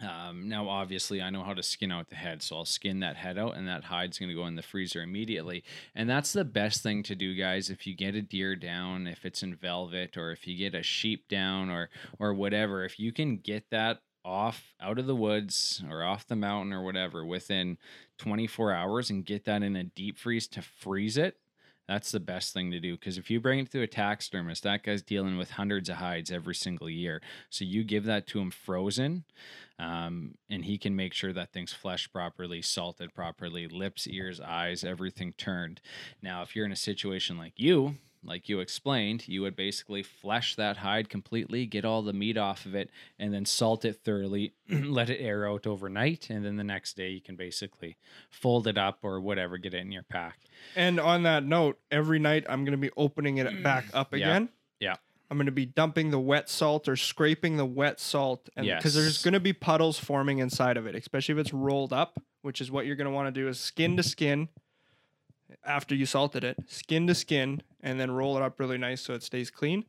Um, now, obviously, I know how to skin out the head, so I'll skin that head out, and that hide's going to go in the freezer immediately. And that's the best thing to do, guys. If you get a deer down, if it's in velvet, or if you get a sheep down, or or whatever, if you can get that off out of the woods or off the mountain or whatever within 24 hours and get that in a deep freeze to freeze it, that's the best thing to do. Because if you bring it to a taxidermist, that guy's dealing with hundreds of hides every single year. So you give that to him frozen um, and he can make sure that thing's fleshed properly, salted properly, lips, ears, eyes, everything turned. Now, if you're in a situation like you, like you explained, you would basically flesh that hide completely, get all the meat off of it, and then salt it thoroughly, let it air out overnight, and then the next day you can basically fold it up or whatever, get it in your pack. And on that note, every night I'm going to be opening it mm. back up again. Yeah. yeah. I'm going to be dumping the wet salt or scraping the wet salt and because there's going to be puddles forming inside of it, especially if it's rolled up, which is what you're going to want to do is skin to skin after you salted it, skin to skin and then roll it up really nice so it stays clean.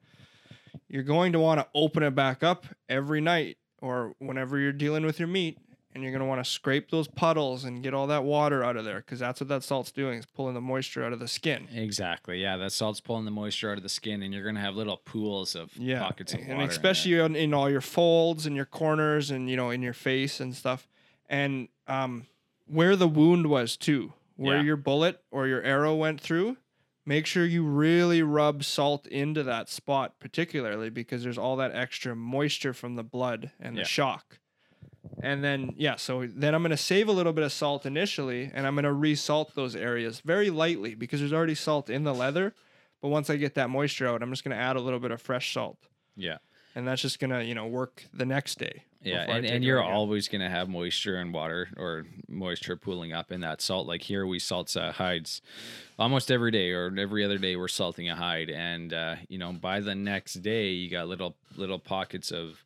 You're going to want to open it back up every night or whenever you're dealing with your meat and you're going to want to scrape those puddles and get all that water out of there because that's what that salt's doing is pulling the moisture out of the skin. Exactly. Yeah, that salt's pulling the moisture out of the skin, and you're gonna have little pools of yeah pockets of and water. there. especially in, in all your folds and your corners and you know in your face and stuff and um where the wound was too where Yeah. your bullet or your arrow went through make sure you really rub salt into that spot particularly because there's all that extra moisture from the blood and the shock and then yeah so then i'm going to save a little bit of salt initially and i'm going to resalt those areas very lightly because there's already salt in the leather but once i get that moisture out i'm just going to add a little bit of fresh salt yeah. and that's just gonna you know work the next day. Yeah, and, and you're always going to have moisture and water or moisture pooling up in that salt. Like here, we salt uh, hides almost every day or every other day. We're salting a hide, and uh, you know by the next day, you got little little pockets of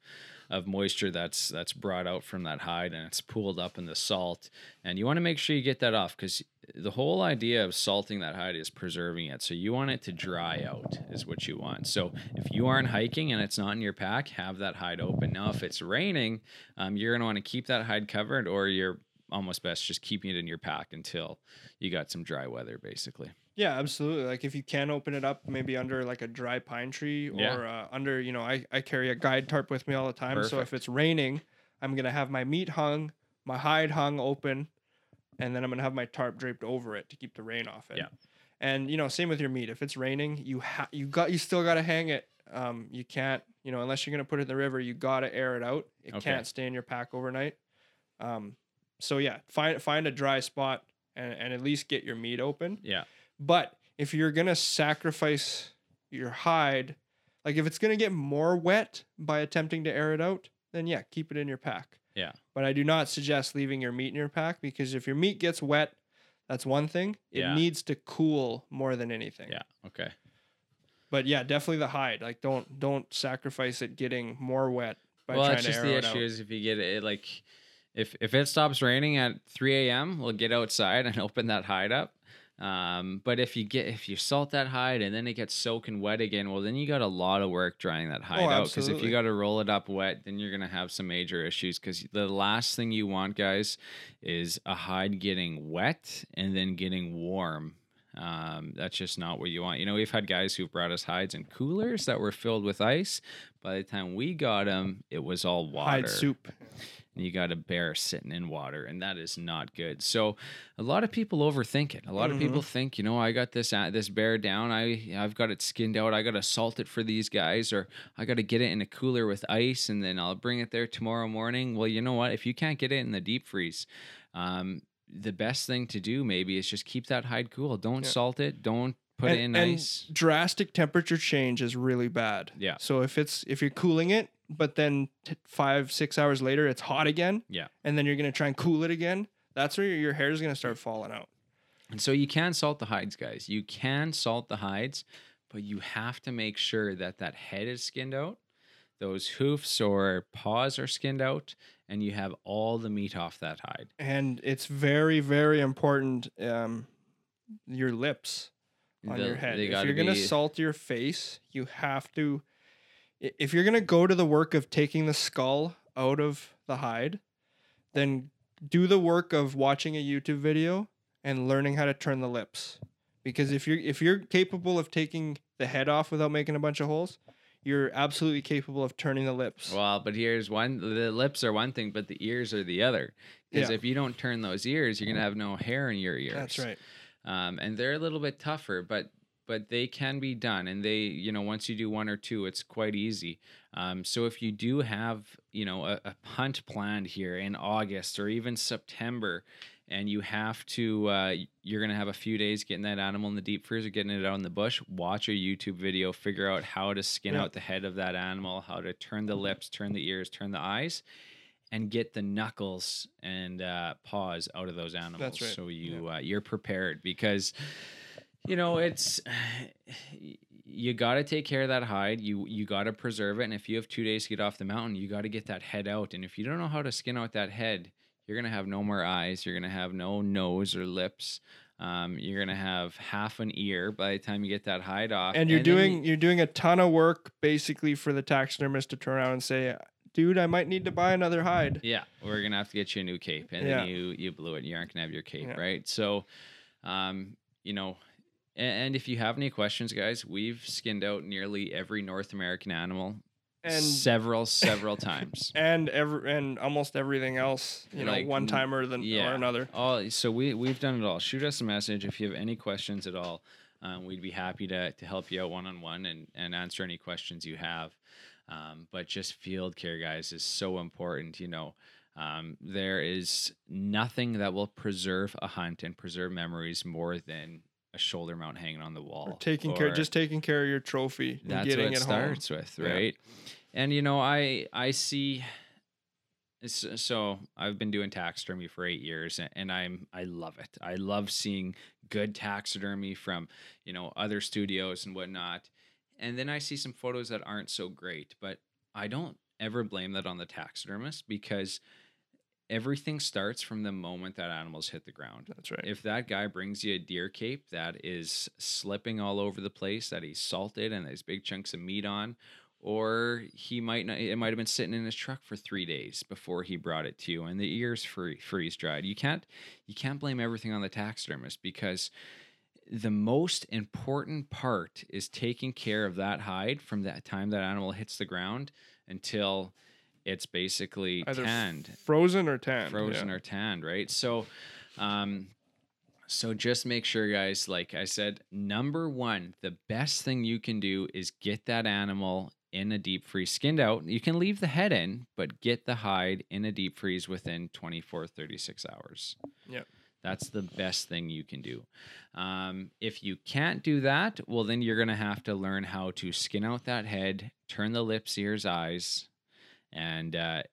of moisture that's that's brought out from that hide, and it's pooled up in the salt. And you want to make sure you get that off because the whole idea of salting that hide is preserving it. So you want it to dry out, is what you want. So if you aren't hiking and it's not in your pack, have that hide open. Now, if it's raining, um, you're gonna want to keep that hide covered, or you're almost best just keeping it in your pack until you got some dry weather, basically. Yeah, absolutely. Like if you can open it up, maybe under like a dry pine tree or Yeah. uh, under, you know, I, I carry a guide tarp with me all the time. So if it's raining, I'm gonna have my meat hung, my hide hung open, and then I'm gonna have my tarp draped over it to keep the rain off it. Yeah. And you know, same with your meat. If it's raining, you ha- you got you still gotta hang it. Um, you can't, you know, unless you're gonna put it in the river, you gotta air it out. It Okay. can't stay in your pack overnight. Um, so yeah, find find a dry spot and, and at least get your meat open. Yeah. But if you're gonna sacrifice your hide, like if it's gonna get more wet by attempting to air it out, then yeah, keep it in your pack. Yeah. But I do not suggest leaving your meat in your pack because if your meat gets wet, that's one thing. It Yeah. needs to cool more than anything. Yeah. Okay. But yeah, definitely the hide. Like don't don't sacrifice it getting more wet by well, trying that's to just the issue is if you get it like if if it stops raining at 3 a.m., we'll get outside and open that hide up. Um, but if you get if you salt that hide and then it gets soaking wet again, well then you got a lot of work drying that hide out. Because if you got to roll it up wet, then you're gonna have some major issues. Because the last thing you want, guys, is a hide getting wet and then getting warm Um, that's just not what you want. You know, we've had guys who've brought us hides in coolers that were filled with ice. By the time we got them, it was all water. Hide soup. And you got a bear sitting in water and that is not good. So a lot of people overthink it. A lot of people think you know i got this uh, this bear down. I i've got it skinned out. I got to salt it for these guys or i got to get it in a cooler with ice and then i'll bring it there tomorrow morning. Well you know what? If you can't get it in the deep freeze um, the best thing to do maybe is just keep that hide cool. Don't Yeah. salt it. Don't put and, it in and ice. drastic temperature change is really bad. Yeah. So if it's if you're cooling it, but then t- five six hours later it's hot again. Yeah. And then you're gonna try and cool it again. That's where your, your hair is gonna start falling out. And so you can salt the hides, guys. You can salt the hides, but you have to make sure that that head is skinned out, those hoofs or paws are skinned out, and you have all the meat off that hide. And it's very very important. Um, your lips on The- your head. If you're gonna salt your face, you have to. If you're gonna go to the work of taking the skull out of the hide, then do the work of watching a YouTube video and learning how to turn the lips. Because if you're if you're capable of taking the head off without making a bunch of holes, you're absolutely capable of turning the lips. Well, but here's one the lips are one thing, but the ears are the other. Because Yeah. if you don't turn those ears, you're gonna have no hair in your ears. That's right. um, and they're a little bit tougher, but but they can be done. And they, you know, once you do one or two, it's quite easy. Um, so if you do have, you know, a, a hunt planned here in August or even September, and you have to, uh, you're gonna have a few days getting that animal in the deep freezer, getting it out in the bush. Watch a YouTube video, figure out how to skin Yeah. out the head of that animal, how to turn the lips, turn the ears, turn the eyes. And get the knuckles and uh, paws out of those animals, right. so you uh, you're prepared because you know it's you got to take care of that hide you you got to preserve it and if you have two days to get off the mountain you got to get that head out and if you don't know how to skin out that head you're gonna have no more eyes you're gonna have no nose or lips um, you're gonna have half an ear by the time you get that hide off And you're you- doing you're doing a ton of work basically for the taxidermist to turn around and say, "Dude, I might need to buy another hide." Yeah, we're gonna have to get you a new cape, and Yeah. then you you blew it. You aren't gonna have your cape, Yeah. right? So, um, you know, and, if you have any questions, guys, we've skinned out nearly every North American animal And several several times. and every and almost everything else, you know, Like, one timer than yeah. or another. All so we we've done it all. Shoot us a message if you have any questions at all. Um, we'd be happy to to help you out one on one and and answer any questions you have. Um, but just field care, guys, is so important. You know, um, there is nothing that will preserve a hunt and preserve memories more than a shoulder mount hanging on the wall. Or taking care, just taking care of your trophy and that's getting what it it starts with Yeah. right and you know i i see so i've been doing taxidermy for eight years and i'm i love it i love seeing good taxidermy from you know other studios and whatnot and then i see some photos that aren't so great but i don't ever blame that on the taxidermist because everything starts from the moment that animals hit the ground. That's right. if that guy brings you a deer cape that is slipping all over the place, that he's salted and there's big chunks of meat on, or he might not, it might have been sitting in his truck for three days before he brought it to you, and the ears free, freeze dried. You can't you can't blame everything on the taxidermist because the most important part is taking care of that hide from that time that animal hits the ground until it's basically Either tanned frozen or tan. frozen yeah. or tanned, right? So, um, so just make sure, guys. Like I said, number one, the best thing you can do is get that animal in a deep freeze, skinned out. You can leave the head in, but get the hide in a deep freeze within 24, 36 hours. Yep. That's the best thing you can do. Um, if you can't do that, well, then you're going to have to learn how to skin out that head, turn the lips, ears, eyes, and uh,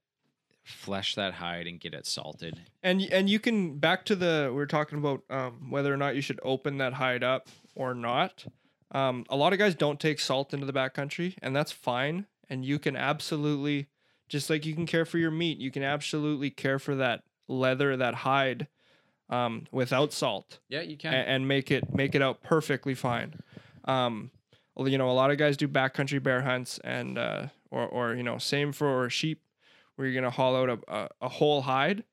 flesh that hide and get it salted. And and you can back to the we are talking about um, whether or not you should open that hide up or not. Um, a lot of guys don't take salt into the backcountry, and that's fine. And you can absolutely, just like you can care for your meat, you can absolutely care for that leather, that hide, um, without salt. Yeah, you can. and, and make it make it out perfectly fine. Um, well, you know, a lot of guys do backcountry bear hunts, and uh, or or you know, same for sheep, where you're gonna haul out a a, a whole hide.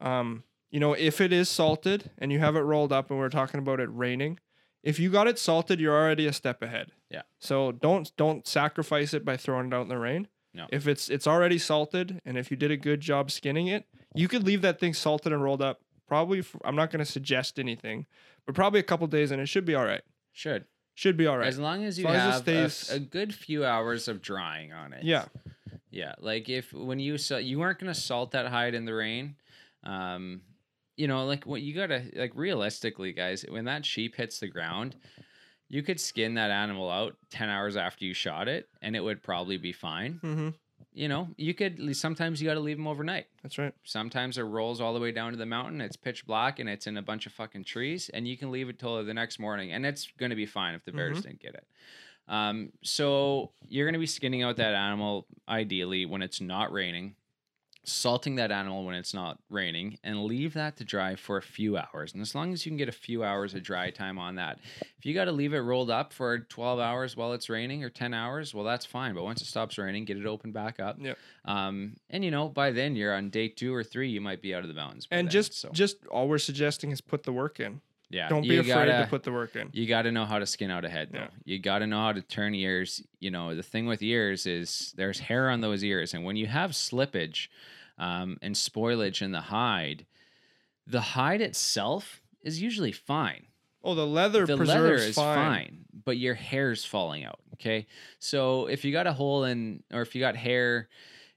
Um, you know, if it is salted and you have it rolled up, and we're talking about it raining, if you got it salted, you're already a step ahead. Yeah. So don't don't sacrifice it by throwing it out in the rain. No. If it's it's already salted, and if you did a good job skinning it, you could leave that thing salted and rolled up. Probably, for, I'm not going to suggest anything, but probably a couple days, and it should be all right. Should Should be all right. as long as you as have a- a, good few hours of drying on it. Yeah. Yeah, like if when you sa- you weren't gonna salt that hide in the rain, um, you know, like what you gotta like realistically, guys, when that sheep hits the ground, you could skin that animal out ten hours after you shot it, and it would probably be fine. Mm-hmm. You know, you could sometimes you got to leave them overnight. That's right. Sometimes it rolls all the way down to the mountain. It's pitch black and it's in a bunch of fucking trees, and you can leave it till the next morning, and it's going to be fine if the bears Mhm. didn't get it. Um, so you're going to be skinning out that animal ideally when it's not raining, salting that animal when it's not raining, and leave that to dry for a few hours. And as long as you can get a few hours of dry time on that, if you got to leave it rolled up for 12 hours while it's raining or 10 hours, well, that's fine. But once it stops raining, get it open back up. Yep. Um, and you know, by then you're on day two or three, you might be out of the mountains. And then, just so, just all we're suggesting is put the work in. yeah, Don't be afraid gotta- to put the work in. you got to know how to skin out a head, though. Yeah. You got to know how to turn ears. You know, the thing with ears is there's hair on those ears, and when you have slippage um, and spoilage in the hide, the hide itself is usually fine. Oh, the leather the preserves leather is fine. fine. but your hair's falling out. Okay, so if you got a hole in, or if you got hair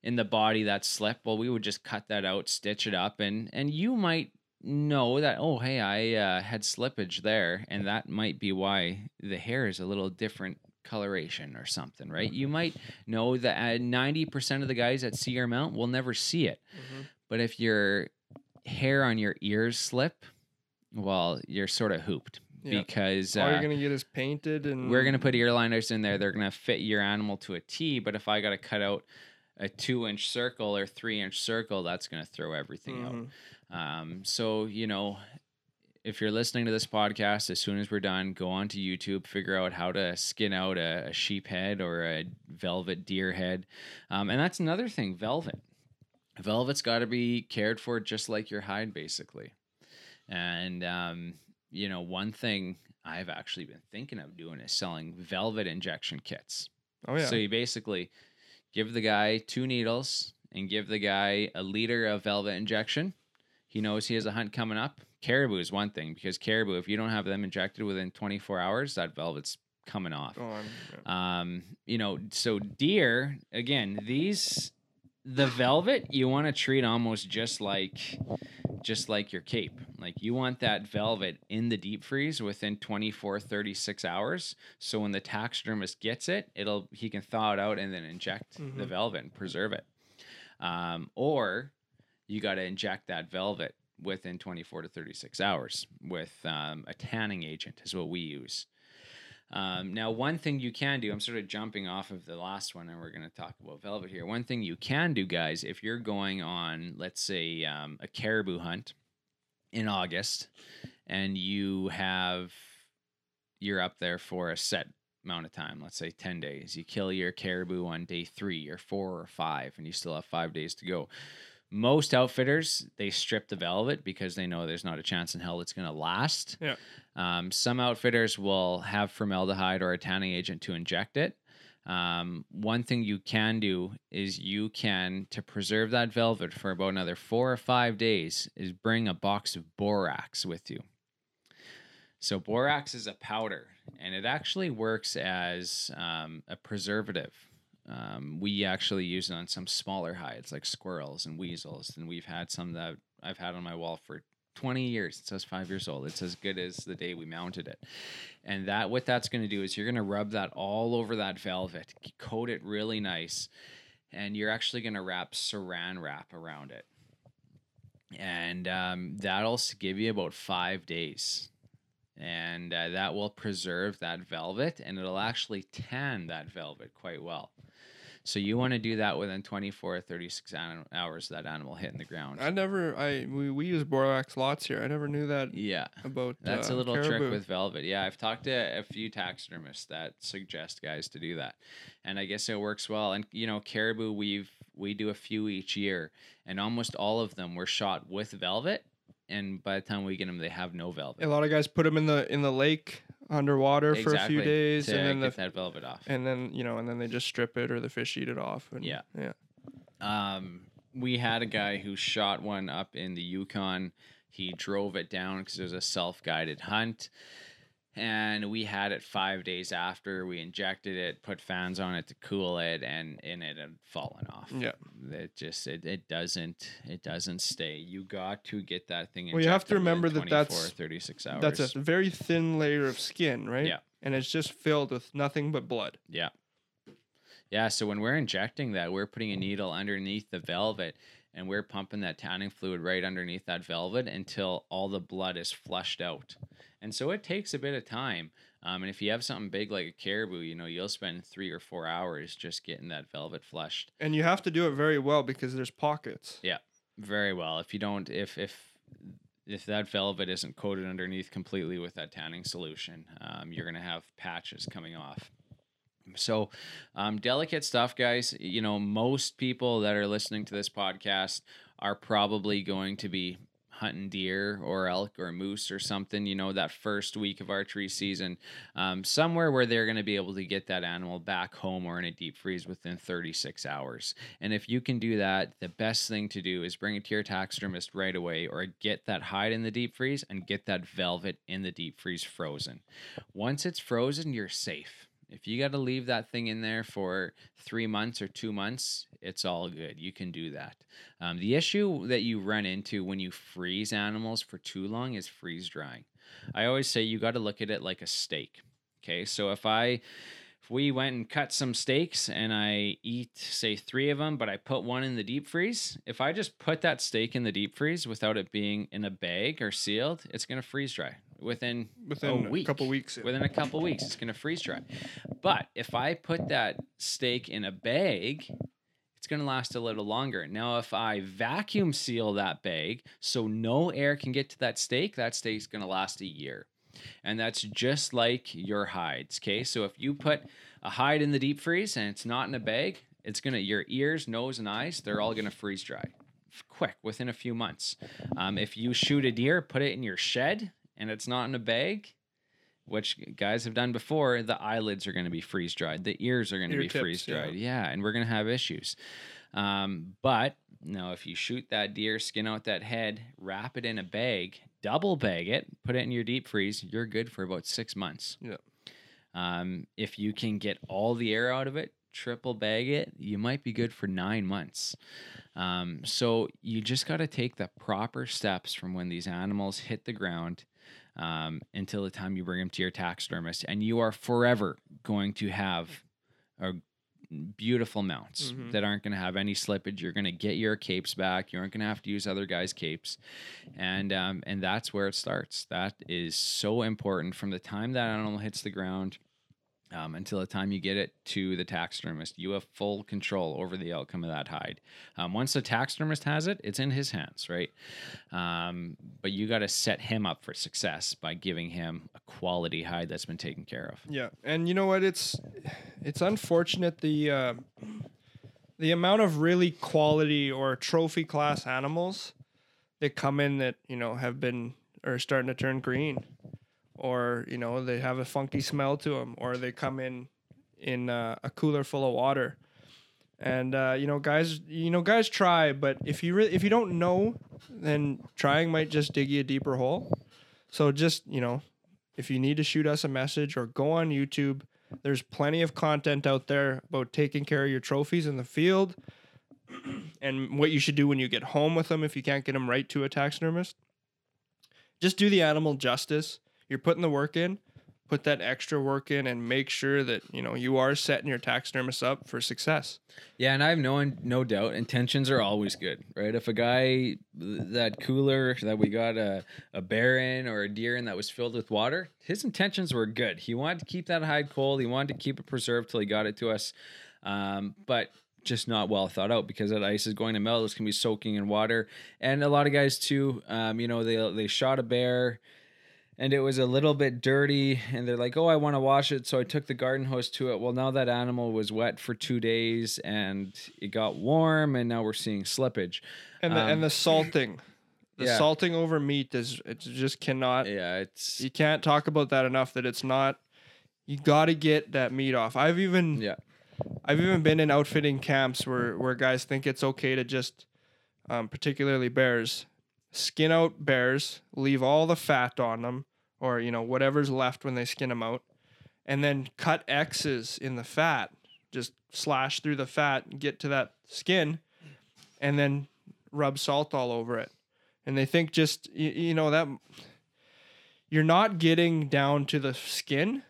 in the body that slipped, well, we would just cut that out, stitch it up, and and you might know that oh hey I uh, had slippage there, and that might be why the hair is a little different coloration or something, right? You might know that ninety percent of the guys at see your mount will never see it, Mhm. but if your hair on your ears slip, well, you're sort of hooped Yeah. because All uh, you're gonna get is painted and we're gonna put ear liners in there. They're gonna fit your animal to a T. But if I gotta cut out a two inch circle or three inch circle, that's gonna throw everything Mhm. out. Um, so you know, if you're listening to this podcast, as soon as we're done, go on to YouTube, figure out how to skin out a, a sheep head or a velvet deer head. Um, and that's another thing, velvet. Velvet's got to be cared for just like your hide, basically. And um, you know, one thing I've actually been thinking of doing is selling velvet injection kits. Oh yeah. So you basically give the guy two needles and give the guy a liter of velvet injection. He knows he has a hunt coming up. Caribou is one thing because caribou, if you don't have them injected within 24 hours, that velvet's coming off. Gone, yeah. Um, you know, so deer, again, these the velvet you want to treat almost just like just like your cape. Like you want that velvet in the deep freeze within 24 36 hours. So when the taxidermist gets it, it'll he can thaw it out and then inject the Mhm. velvet and preserve it. Um, or you got to inject that velvet within 24 to 36 hours with um, a tanning agent is what we use. Um, now, one thing you can do, I'm sort of jumping off of the last one, and we're going to talk about velvet here. One thing you can do, guys, if you're going on, let's say, um, a caribou hunt in August, and you have, you're up there for a set amount of time, let's say 10 days, you kill your caribou on day three or four or five, and you still have five days to go. Most outfitters, they strip the velvet because they know there's not a chance in hell it's going to last. Yeah. Um, some outfitters will have formaldehyde or a tanning agent to inject it. Um, one thing you can do is you can, to preserve that velvet for about another four or five days, is bring a box of borax with you. So, borax is a powder and it actually works as um, a preservative. Um, we actually use it on some smaller hides like squirrels and weasels, and we've had some that I've had on my wall for 20 years. It says five years old. It's as good as the day we mounted it. And that what that's going to do is you're going to rub that all over that velvet, coat it really nice, and you're actually going to wrap saran wrap around it. And um, that'll give you about five days. And uh, that will preserve that velvet and it'll actually tan that velvet quite well. So you want to do that within 24 or 36 hours that animal hitting the ground. I never. I we, we use borax lots here. I never knew that yeah. about. That's uh, a little trick with velvet. Yeah, I've talked to a few taxidermists that suggest guys to do that, and I guess it works well. And you know, caribou, we've we do a few each year, and almost all of them were shot with velvet. And by the time we get them, they have no velvet. A lot of guys put them in the in the lake underwater for a few days, to and then get the that velvet off. and then you know, and then they just strip it or the fish eat it off. And, Yeah. yeah. Um, we had a guy who shot one up in the Yukon. He drove it down because it was a self-guided hunt, and we had it five days after. We injected it, put fans on it to cool it, and and it had fallen off. Yeah. It just it, it doesn't it doesn't stay. You got to get that thing. Well, you have to remember that that's- 36 hours. That's a very thin layer of skin, right? Yeah. And it's just filled with nothing but blood. Yeah. Yeah. So when we're injecting that, we're putting a needle underneath the velvet and we're pumping that tanning fluid right underneath that velvet until all the blood is flushed out. And so it takes a bit of time. Um, and if you have something big like a caribou, you know, you'll spend three or four hours just getting that velvet flushed And you have to do it very well because there's pockets. Yeah, very well. If you don't, if, if, if that velvet isn't coated underneath completely with that tanning solution, um, you're going to have patches coming off. So, um, delicate stuff, guys. You know, most people that are listening to this podcast are probably going to be hunting deer or elk or moose or something, you know, that first week of archery season, um, somewhere where they're going to be able to get that animal back home or in a deep freeze within 36 hours. And if you can do that, the best thing to do is bring it to your taxidermist right away or get that hide in the deep freeze and get that velvet in the deep freeze frozen. Once it's frozen, you're safe. If you got to leave that thing in there for three months or two months, it's all good. You can do that. Um, the issue that you run into when you freeze animals for too long is freeze drying. I always say you got to look at it like a steak. Okay, so if I if we went and cut some steaks and I eat say three of them, but I put one in the deep freeze, if I just put that steak in the deep freeze without it being in a bag or sealed, it's gonna freeze dry within Within a a, couple weeks. within a couple weeks it's going to freeze dry. But if i put that steak in a bag it's going to last a little longer. Now if i vacuum seal that bag so no air can get to that steak that steak's going to last a year. And that's just like your hides okay? So if you put a hide in the deep freeze and it's not in a bag it's going to your ears nose and eyes they're all going to freeze dry. Quick within a few months. Um, if you shoot a deer put it in your shed and it's not in a bag which guys have done before, the eyelids are going to be freeze dried, the ears are going to Ear be freeze dried. yeah. Yeah. and we're going to have issues. Um, but no, if you shoot that deer, skin out that head, wrap it in a bag, double bag it, put it in your deep freeze, you're good for about six months. Yeah. Um, if you can get all the air out of it, triple bag it, you might be good for nine months. Um, so you just got to take the proper steps from when these animals hit the ground um, until the time you bring them to your taxidermist, and you are forever going to have a beautiful mounts Mhm. that aren't going to have any slippage. You're going to get your capes back. You aren't going to have to use other guys' capes, and um, and that's where it starts. That is so important from the time that animal hits the ground. Um, until the time you get it to the taxidermist, you have full control over the outcome of that hide. Um, once the taxidermist has it, it's in his hands, right? Um, but you got to set him up for success by giving him a quality hide that's been taken care of. Yeah, and you know what? It's it's unfortunate the uh, the amount of really quality or trophy class animals that come in that you know have been are starting to turn green, or you know they have a funky smell to them, or they come in in uh, a cooler full of water. And uh, you know, guys, you know, guys try, but if you really, if you don't know, then trying might just dig you a deeper hole. So just you know, if you need to shoot us a message or go on YouTube, there's plenty of content out there about taking care of your trophies in the field and what you should do when you get home with them if you can't get them right to a taxidermist. Just do the animal justice. You're putting the work in, put that extra work in and make sure that, you know, you are setting your taxidermist up for success. Yeah, and I have no no doubt intentions are always good, right? If a guy that cooler that we got a a bear in or a deer in that was filled with water, his intentions were good. He wanted to keep that hide cold. He wanted to keep it preserved till he got it to us, um, but just not well thought out because that ice is going to melt. It's gonna be soaking in water, and a lot of guys too. Um, you know, they they shot a bear and it was a little bit dirty and they're like oh i want to wash it so i took the garden hose to it well now that animal was wet for two days and it got warm and now we're seeing slippage And the Um, and the salting. The Yeah. salting over meat is it just cannot. yeah, it's You can't talk about that enough. That it's not. You got to get that meat off. I've even yeah, I've even been in outfitting camps where where guys think it's okay to just, um, particularly bears, skin out bears, leave all the fat on them, or you know whatever's left when they skin them out, and then cut X's in the fat, just slash through the fat, get to that skin, and then rub salt all over it, and they think just you, you know that you're not getting down to the skin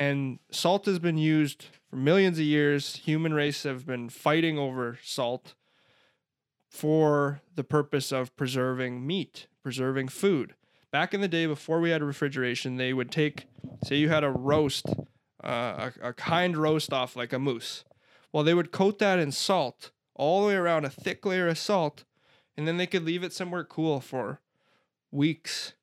and salt has been used for millions of years. Human race have been fighting over salt for the purpose of preserving meat, preserving food. Back in the day, before we had refrigeration, they would take, say, you had a roast, uh, a, a kind roast off like a moose. Well, they would coat that in salt all the way around, a thick layer of salt, and then they could leave it somewhere cool for weeks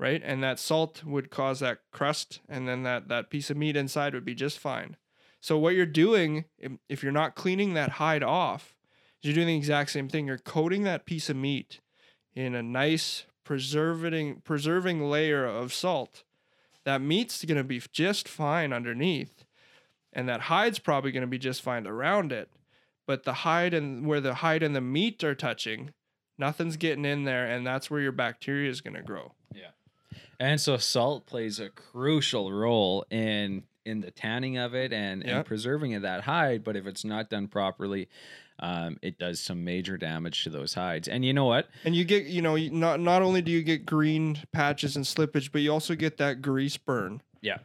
right? And that salt would cause that crust, and then that that piece of meat inside would be just fine. So what you're doing, if- you're not cleaning that hide off, you're doing the exact same thing. You're coating that piece of meat in a nice preserving preserving layer of salt. That meat's gonna be just fine underneath, and that hide's probably gonna be just fine around it. But the hide and where the hide and the meat are touching, nothing's getting in there, and that's where your bacteria is gonna grow. Yeah, and so salt plays a crucial role in in the tanning of it and, Yeah. and preserving of that hide. But if it's not done properly, um, it does some major damage to those hides. And you know what? And you get, you know, not not only do you get green patches and slippage, but you also get that grease burn. Yeah.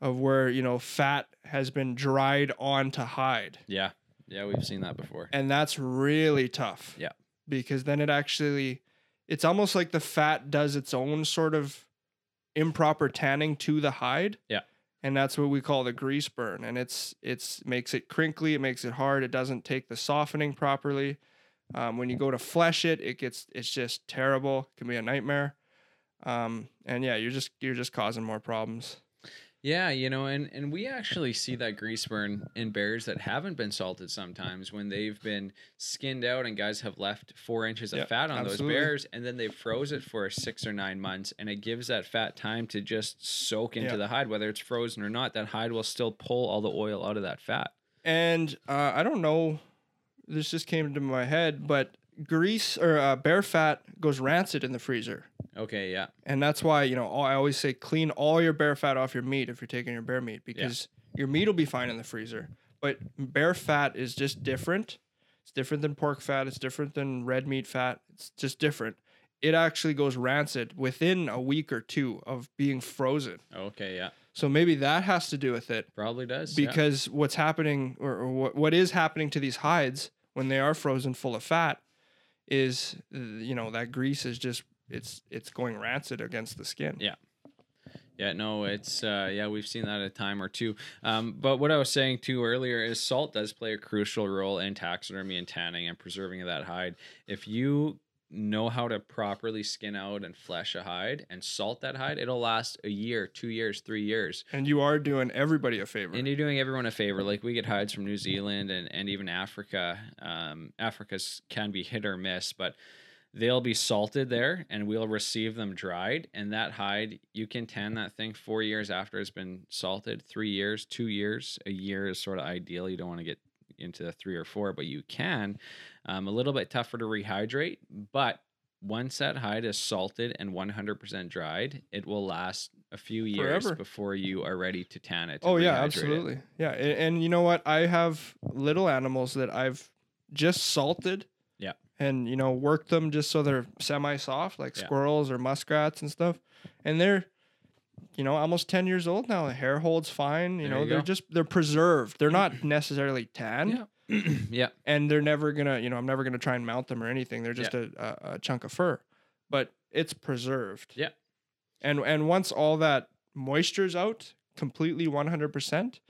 Of where you know fat has been dried onto hide, Yeah, yeah, we've seen that before. and that's really tough. Yeah. Because then it actually, it's almost like the fat does its own sort of improper tanning to the hide. Yeah. And that's what we call the grease burn, and it's it's makes it crinkly, it makes it hard, it doesn't take the softening properly. Um, when you go to flesh it, it gets it's just terrible. It can be a nightmare. Um, and yeah, you're just you're just causing more problems. Yeah, you know, and and we actually see that grease burn in bears that haven't been salted sometimes when they've been skinned out and guys have left four inches of fat on absolutely. those bears and then they froze it for six or nine months and it gives that fat time to just soak into the hide, whether it's frozen or not. That hide will still pull all the oil out of that fat. And uh, I don't know, this just came into my head, but grease or uh, bear fat goes rancid in the freezer. Okay, yeah, And that's why, you know, I always say clean all your bear fat off your meat if you're taking your bear meat because your meat will be fine in the freezer. But bear fat is just different. It's different than pork fat. It's different than red meat fat. It's just different. It actually goes rancid within a week or two of being frozen. okay, yeah, So maybe that has to do with it probably does. yeah. because what's happening or, or what, what is happening to these hides when they are frozen full of fat is you know that grease is just it's it's going rancid against the skin. Yeah. Yeah, no, it's uh, yeah, we've seen that a time or two. Um, but what I was saying too earlier is salt does play a crucial role in taxidermy and tanning and preserving of that hide. If you know how to properly skin out and flesh a hide and salt that hide, it'll last a year, two years, three years. And you are doing everybody a favor. And you're doing everyone a favor. Like we get hides from New Zealand and, and even Africa. Um, Africa's can be hit or miss, but they'll be salted there and we'll receive them dried. And that hide, you can tan that thing four years after it's been salted, three years, two years. A year is sort of ideal. You don't want to get into the three or four, but you can. Um, a little bit tougher to rehydrate, but once that hide is salted and 100% dried, it will last a few years Forever. before you are ready to tan it. oh yeah, rehydrate it. absolutely. Yeah, and, and you know what? I have little animals that I've just salted. Yeah. And you know, worked them just so they're semi-soft, like Yeah. squirrels or muskrats and stuff. And they're, you know, almost ten years old now. The hair holds fine. You There know, you they're go. just they're preserved. They're not necessarily tan. Yeah. yeah. and they're never gonna you know i'm never gonna try and mount them or anything they're just a, a, a chunk of fur but it's preserved Yeah. and and once all that moisture's out completely 100%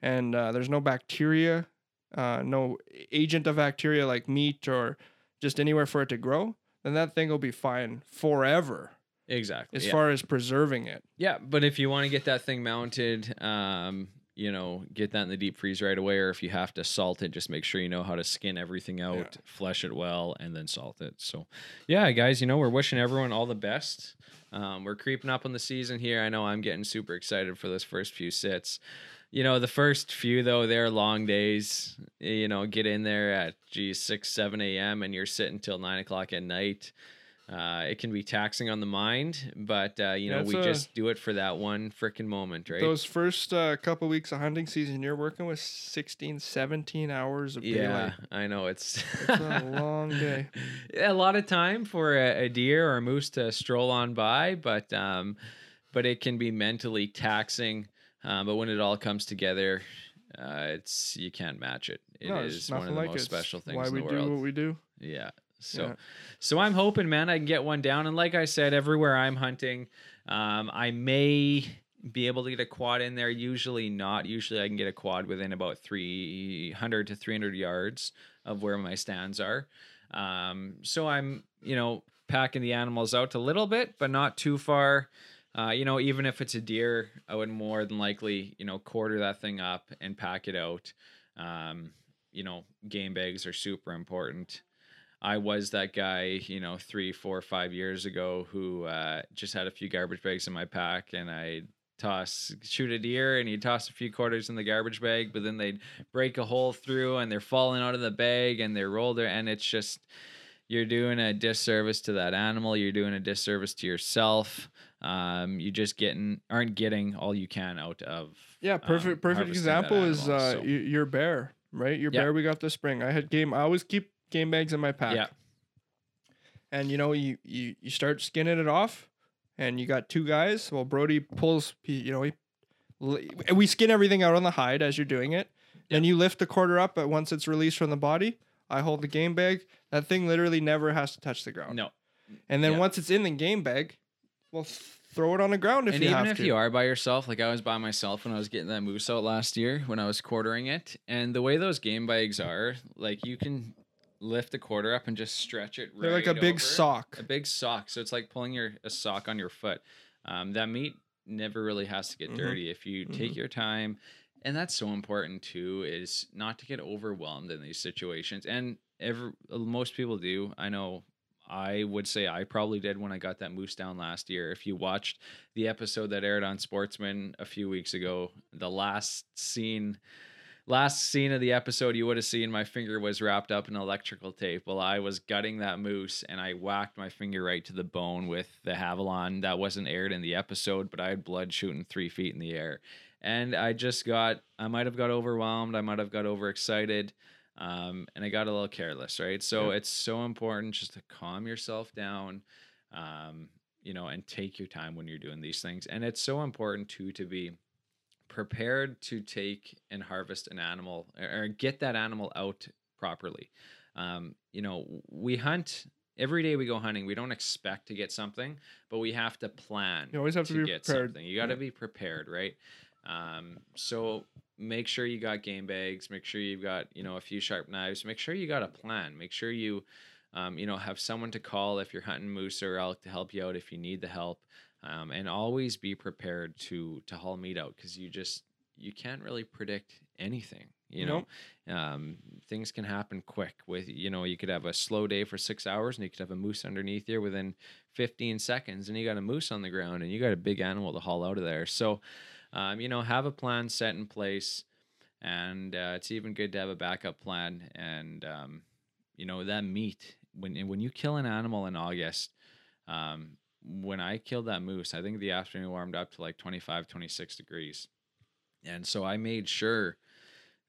and uh, there's no bacteria uh, no agent of bacteria like meat or just anywhere for it to grow then that thing will be fine forever Exactly. as yeah. far as preserving it yeah, but if you want to get that thing mounted, um, you know, get that in the deep freeze right away, or if you have to salt it, just make sure you know how to skin everything out, flesh it well, and then salt it. So, yeah, guys, you know, we're wishing everyone all the best. Um, we're creeping up on the season here. I know I'm getting super excited for this first few sits. You know, the first few though, they're long days. You know, get in there at geez six, seven a.m. and you're sitting till nine o'clock at night. Uh, it can be taxing on the mind, but uh, you know we a- just do it for that one freaking moment, right? Those first uh, couple weeks of hunting season, you're working with 16, 17 hours of yeah, daylight. I know it's It's a long day. a lot of time for a, a deer or a moose to stroll on by, but um, but it can be mentally taxing. Um, but when it all comes together, uh, it's you can't match it. It is no, it's one of the like most it. Special things Why in we do what we do. Yeah. So Yeah. so I'm hoping, man, I can get one down. And like I said, everywhere I'm hunting, um, I may be able to get a quad in there. Usually not. Usually I can get a quad within about 300 to 300 yards of where my stands are. Um, so I'm, you know, packing the animals out a little bit, but not too far. Uh, you know, even if it's a deer, I would more than likely, you know, quarter that thing up and pack it out. Um, you know, game bags are super important. I was that guy, you know, three, four, five years ago who uh, just had a few garbage bags in my pack and I toss, shoot a deer and he'd toss a few quarters in the garbage bag, but then they'd break a hole through and they're falling out of the bag and they're rolled there. And it's just, you're doing a disservice to that animal. You're doing a disservice to yourself. Um, you just getting aren't getting all you can out of. Yeah, perfect. um, perfect example is uh, so- your bear, right? Your Yeah. bear we got this spring. I had game. I always keep game bags in my pack. Yeah. And you know, you you you start skinning it off, and you got two guys. Well, Brody pulls. he- You know, he we skin everything out on the hide as you're doing it. Then you lift the quarter up, but once it's released from the body, I hold the game bag. That thing literally never has to touch the ground. No, And then Yeah. once it's in the game bag, well, th- throw it on the ground if and you even if to. you are by yourself, like I was by myself when I was getting that moose out last year when I was quartering it, and the way those game bags are, like you can lift the quarter up and just stretch it. They're like a right big over. sock. a big sock. So it's like pulling your a sock on your foot. Um, that meat never really has to get Mhm. dirty if you take your time, and that's so important too. Is not to get overwhelmed in these situations, and every most people do. I know. I would say I probably did when I got that moose down last year. If you watched the episode that aired on Sportsman a few weeks ago, the last scene last scene of the episode you would have seen my finger was wrapped up in electrical tape while i was gutting that moose and i whacked my finger right to the bone with the Havalon that wasn't aired in the episode but i had blood shooting three feet in the air. And i just got i might have got overwhelmed i might have got overexcited um, and i got a little careless right? So Yeah. it's so important just to calm yourself down um, you know and take your time when you're doing these things. And it's so important too to be prepared to take and harvest an animal or or get that animal out properly. Um, you know, we hunt every day we go hunting. We don't expect to get something, but we have to plan. You always have to be get prepared. something. You got to Yeah. be prepared, right? Um, so make sure you got game bags. Make sure you've got you know a few sharp knives. Make sure you got a plan. Make sure you um, you know have someone to call if you're hunting moose or elk to help you out if you need the help um, and always be prepared to to haul meat out because you just you can't really predict anything you know? Um, things can happen quick with you know you could have a slow day for six hours and you could have a moose underneath you within 15 seconds and you got a moose on the ground and you got a big animal to haul out of there. So um, you know have a plan set in place and uh, it's even good to have a backup plan and um, you know that meat when when you kill an animal in august um, when I killed that moose, I think the afternoon warmed up to like 25, 26 degrees. And so I made sure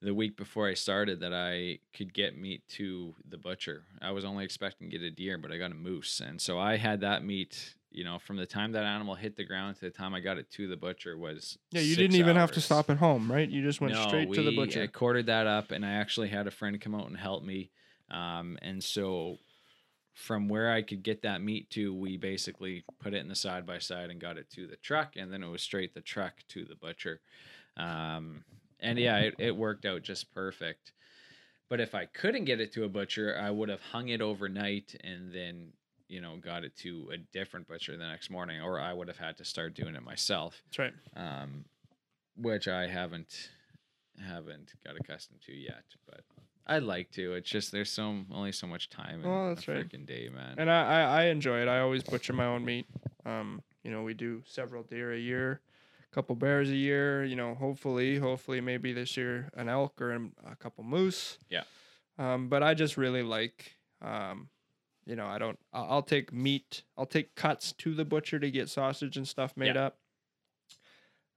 the week before I started that I could get meat to the butcher. I was only expecting to get a deer, but I got a moose. And so I had that meat, you know, from the time that animal hit the ground to the time I got it to the butcher was Yeah, you six didn't even have to stop at home, right? You just went No, straight to the butcher. I quartered that up, and I actually had a friend come out and help me. Um, and so, from where I could get that meat to, we basically put it in the side by side and got it to the truck, and then it was straight the truck to the butcher. Um, and yeah, it, it worked out just perfect. But if I couldn't get it to a butcher, I would have hung it overnight and then, you know, got it to a different butcher the next morning, or I would have had to start doing it myself. That's right. Um, which I haven't haven't got accustomed to yet, but I'd like to. It's just there's so only so much time in Oh, that's a right. freaking day, man. And I, I, I enjoy it. I always butcher my own meat. Um, you know, we do several deer a year, a couple bears a year. You know, hopefully, hopefully, maybe this year an elk or a couple moose. Yeah. Um, but I just really like, um, you know, I don't. I'll, I'll take meat. I'll take cuts to the butcher to get sausage and stuff made Yeah. up.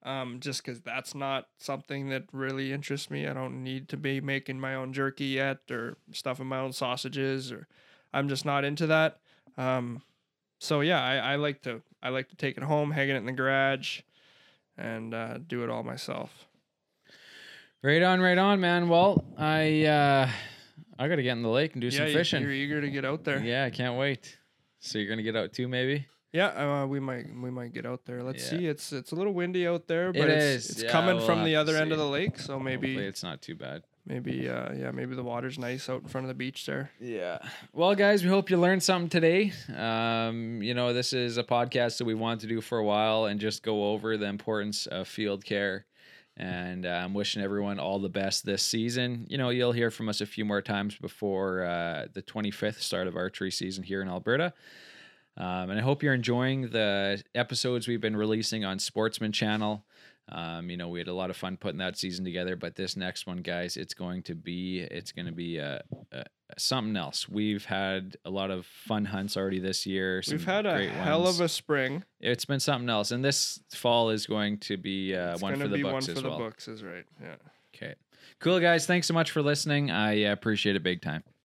Um, just because that's not something that really interests me. I don't need to be making my own jerky yet or stuffing my own sausages or I'm just not into that. Um, so yeah, I, I like to I like to take it home, hang it in the garage, and uh, do it all myself. right on, right on, man. Well, I uh I gotta get in the lake and do yeah, some fishing. You're eager to get out there. Yeah, I can't wait. So you're gonna get out too, maybe? Yeah, uh, we might we might get out there. Let's Yeah. see. It's it's a little windy out there, but It it's is. it's Yeah, coming we'll from have the to other end of see. the lake, so maybe Hopefully it's not too bad. maybe uh yeah maybe the water's nice out in front of the beach there. Yeah. Well, guys, we hope you learned something today. Um, you know, this is a podcast that we wanted to do for a while and just go over the importance of field care. And uh, I'm wishing everyone all the best this season. You know, you'll hear from us a few more times before uh, the 25th start of archery season here in Alberta. Um, and I hope you're enjoying the episodes we've been releasing on Sportsman Channel. Um, you know, we had a lot of fun putting that season together, but this next one, guys, it's going to be it's going to be uh, uh, something else. We've had a lot of fun hunts already this year. We've had a hell ones. of a spring. It's been something else, and this fall is going to be uh, one for the be books one as for the well. books, is right. Yeah. Okay, cool guys. Thanks so much for listening. I appreciate it big time.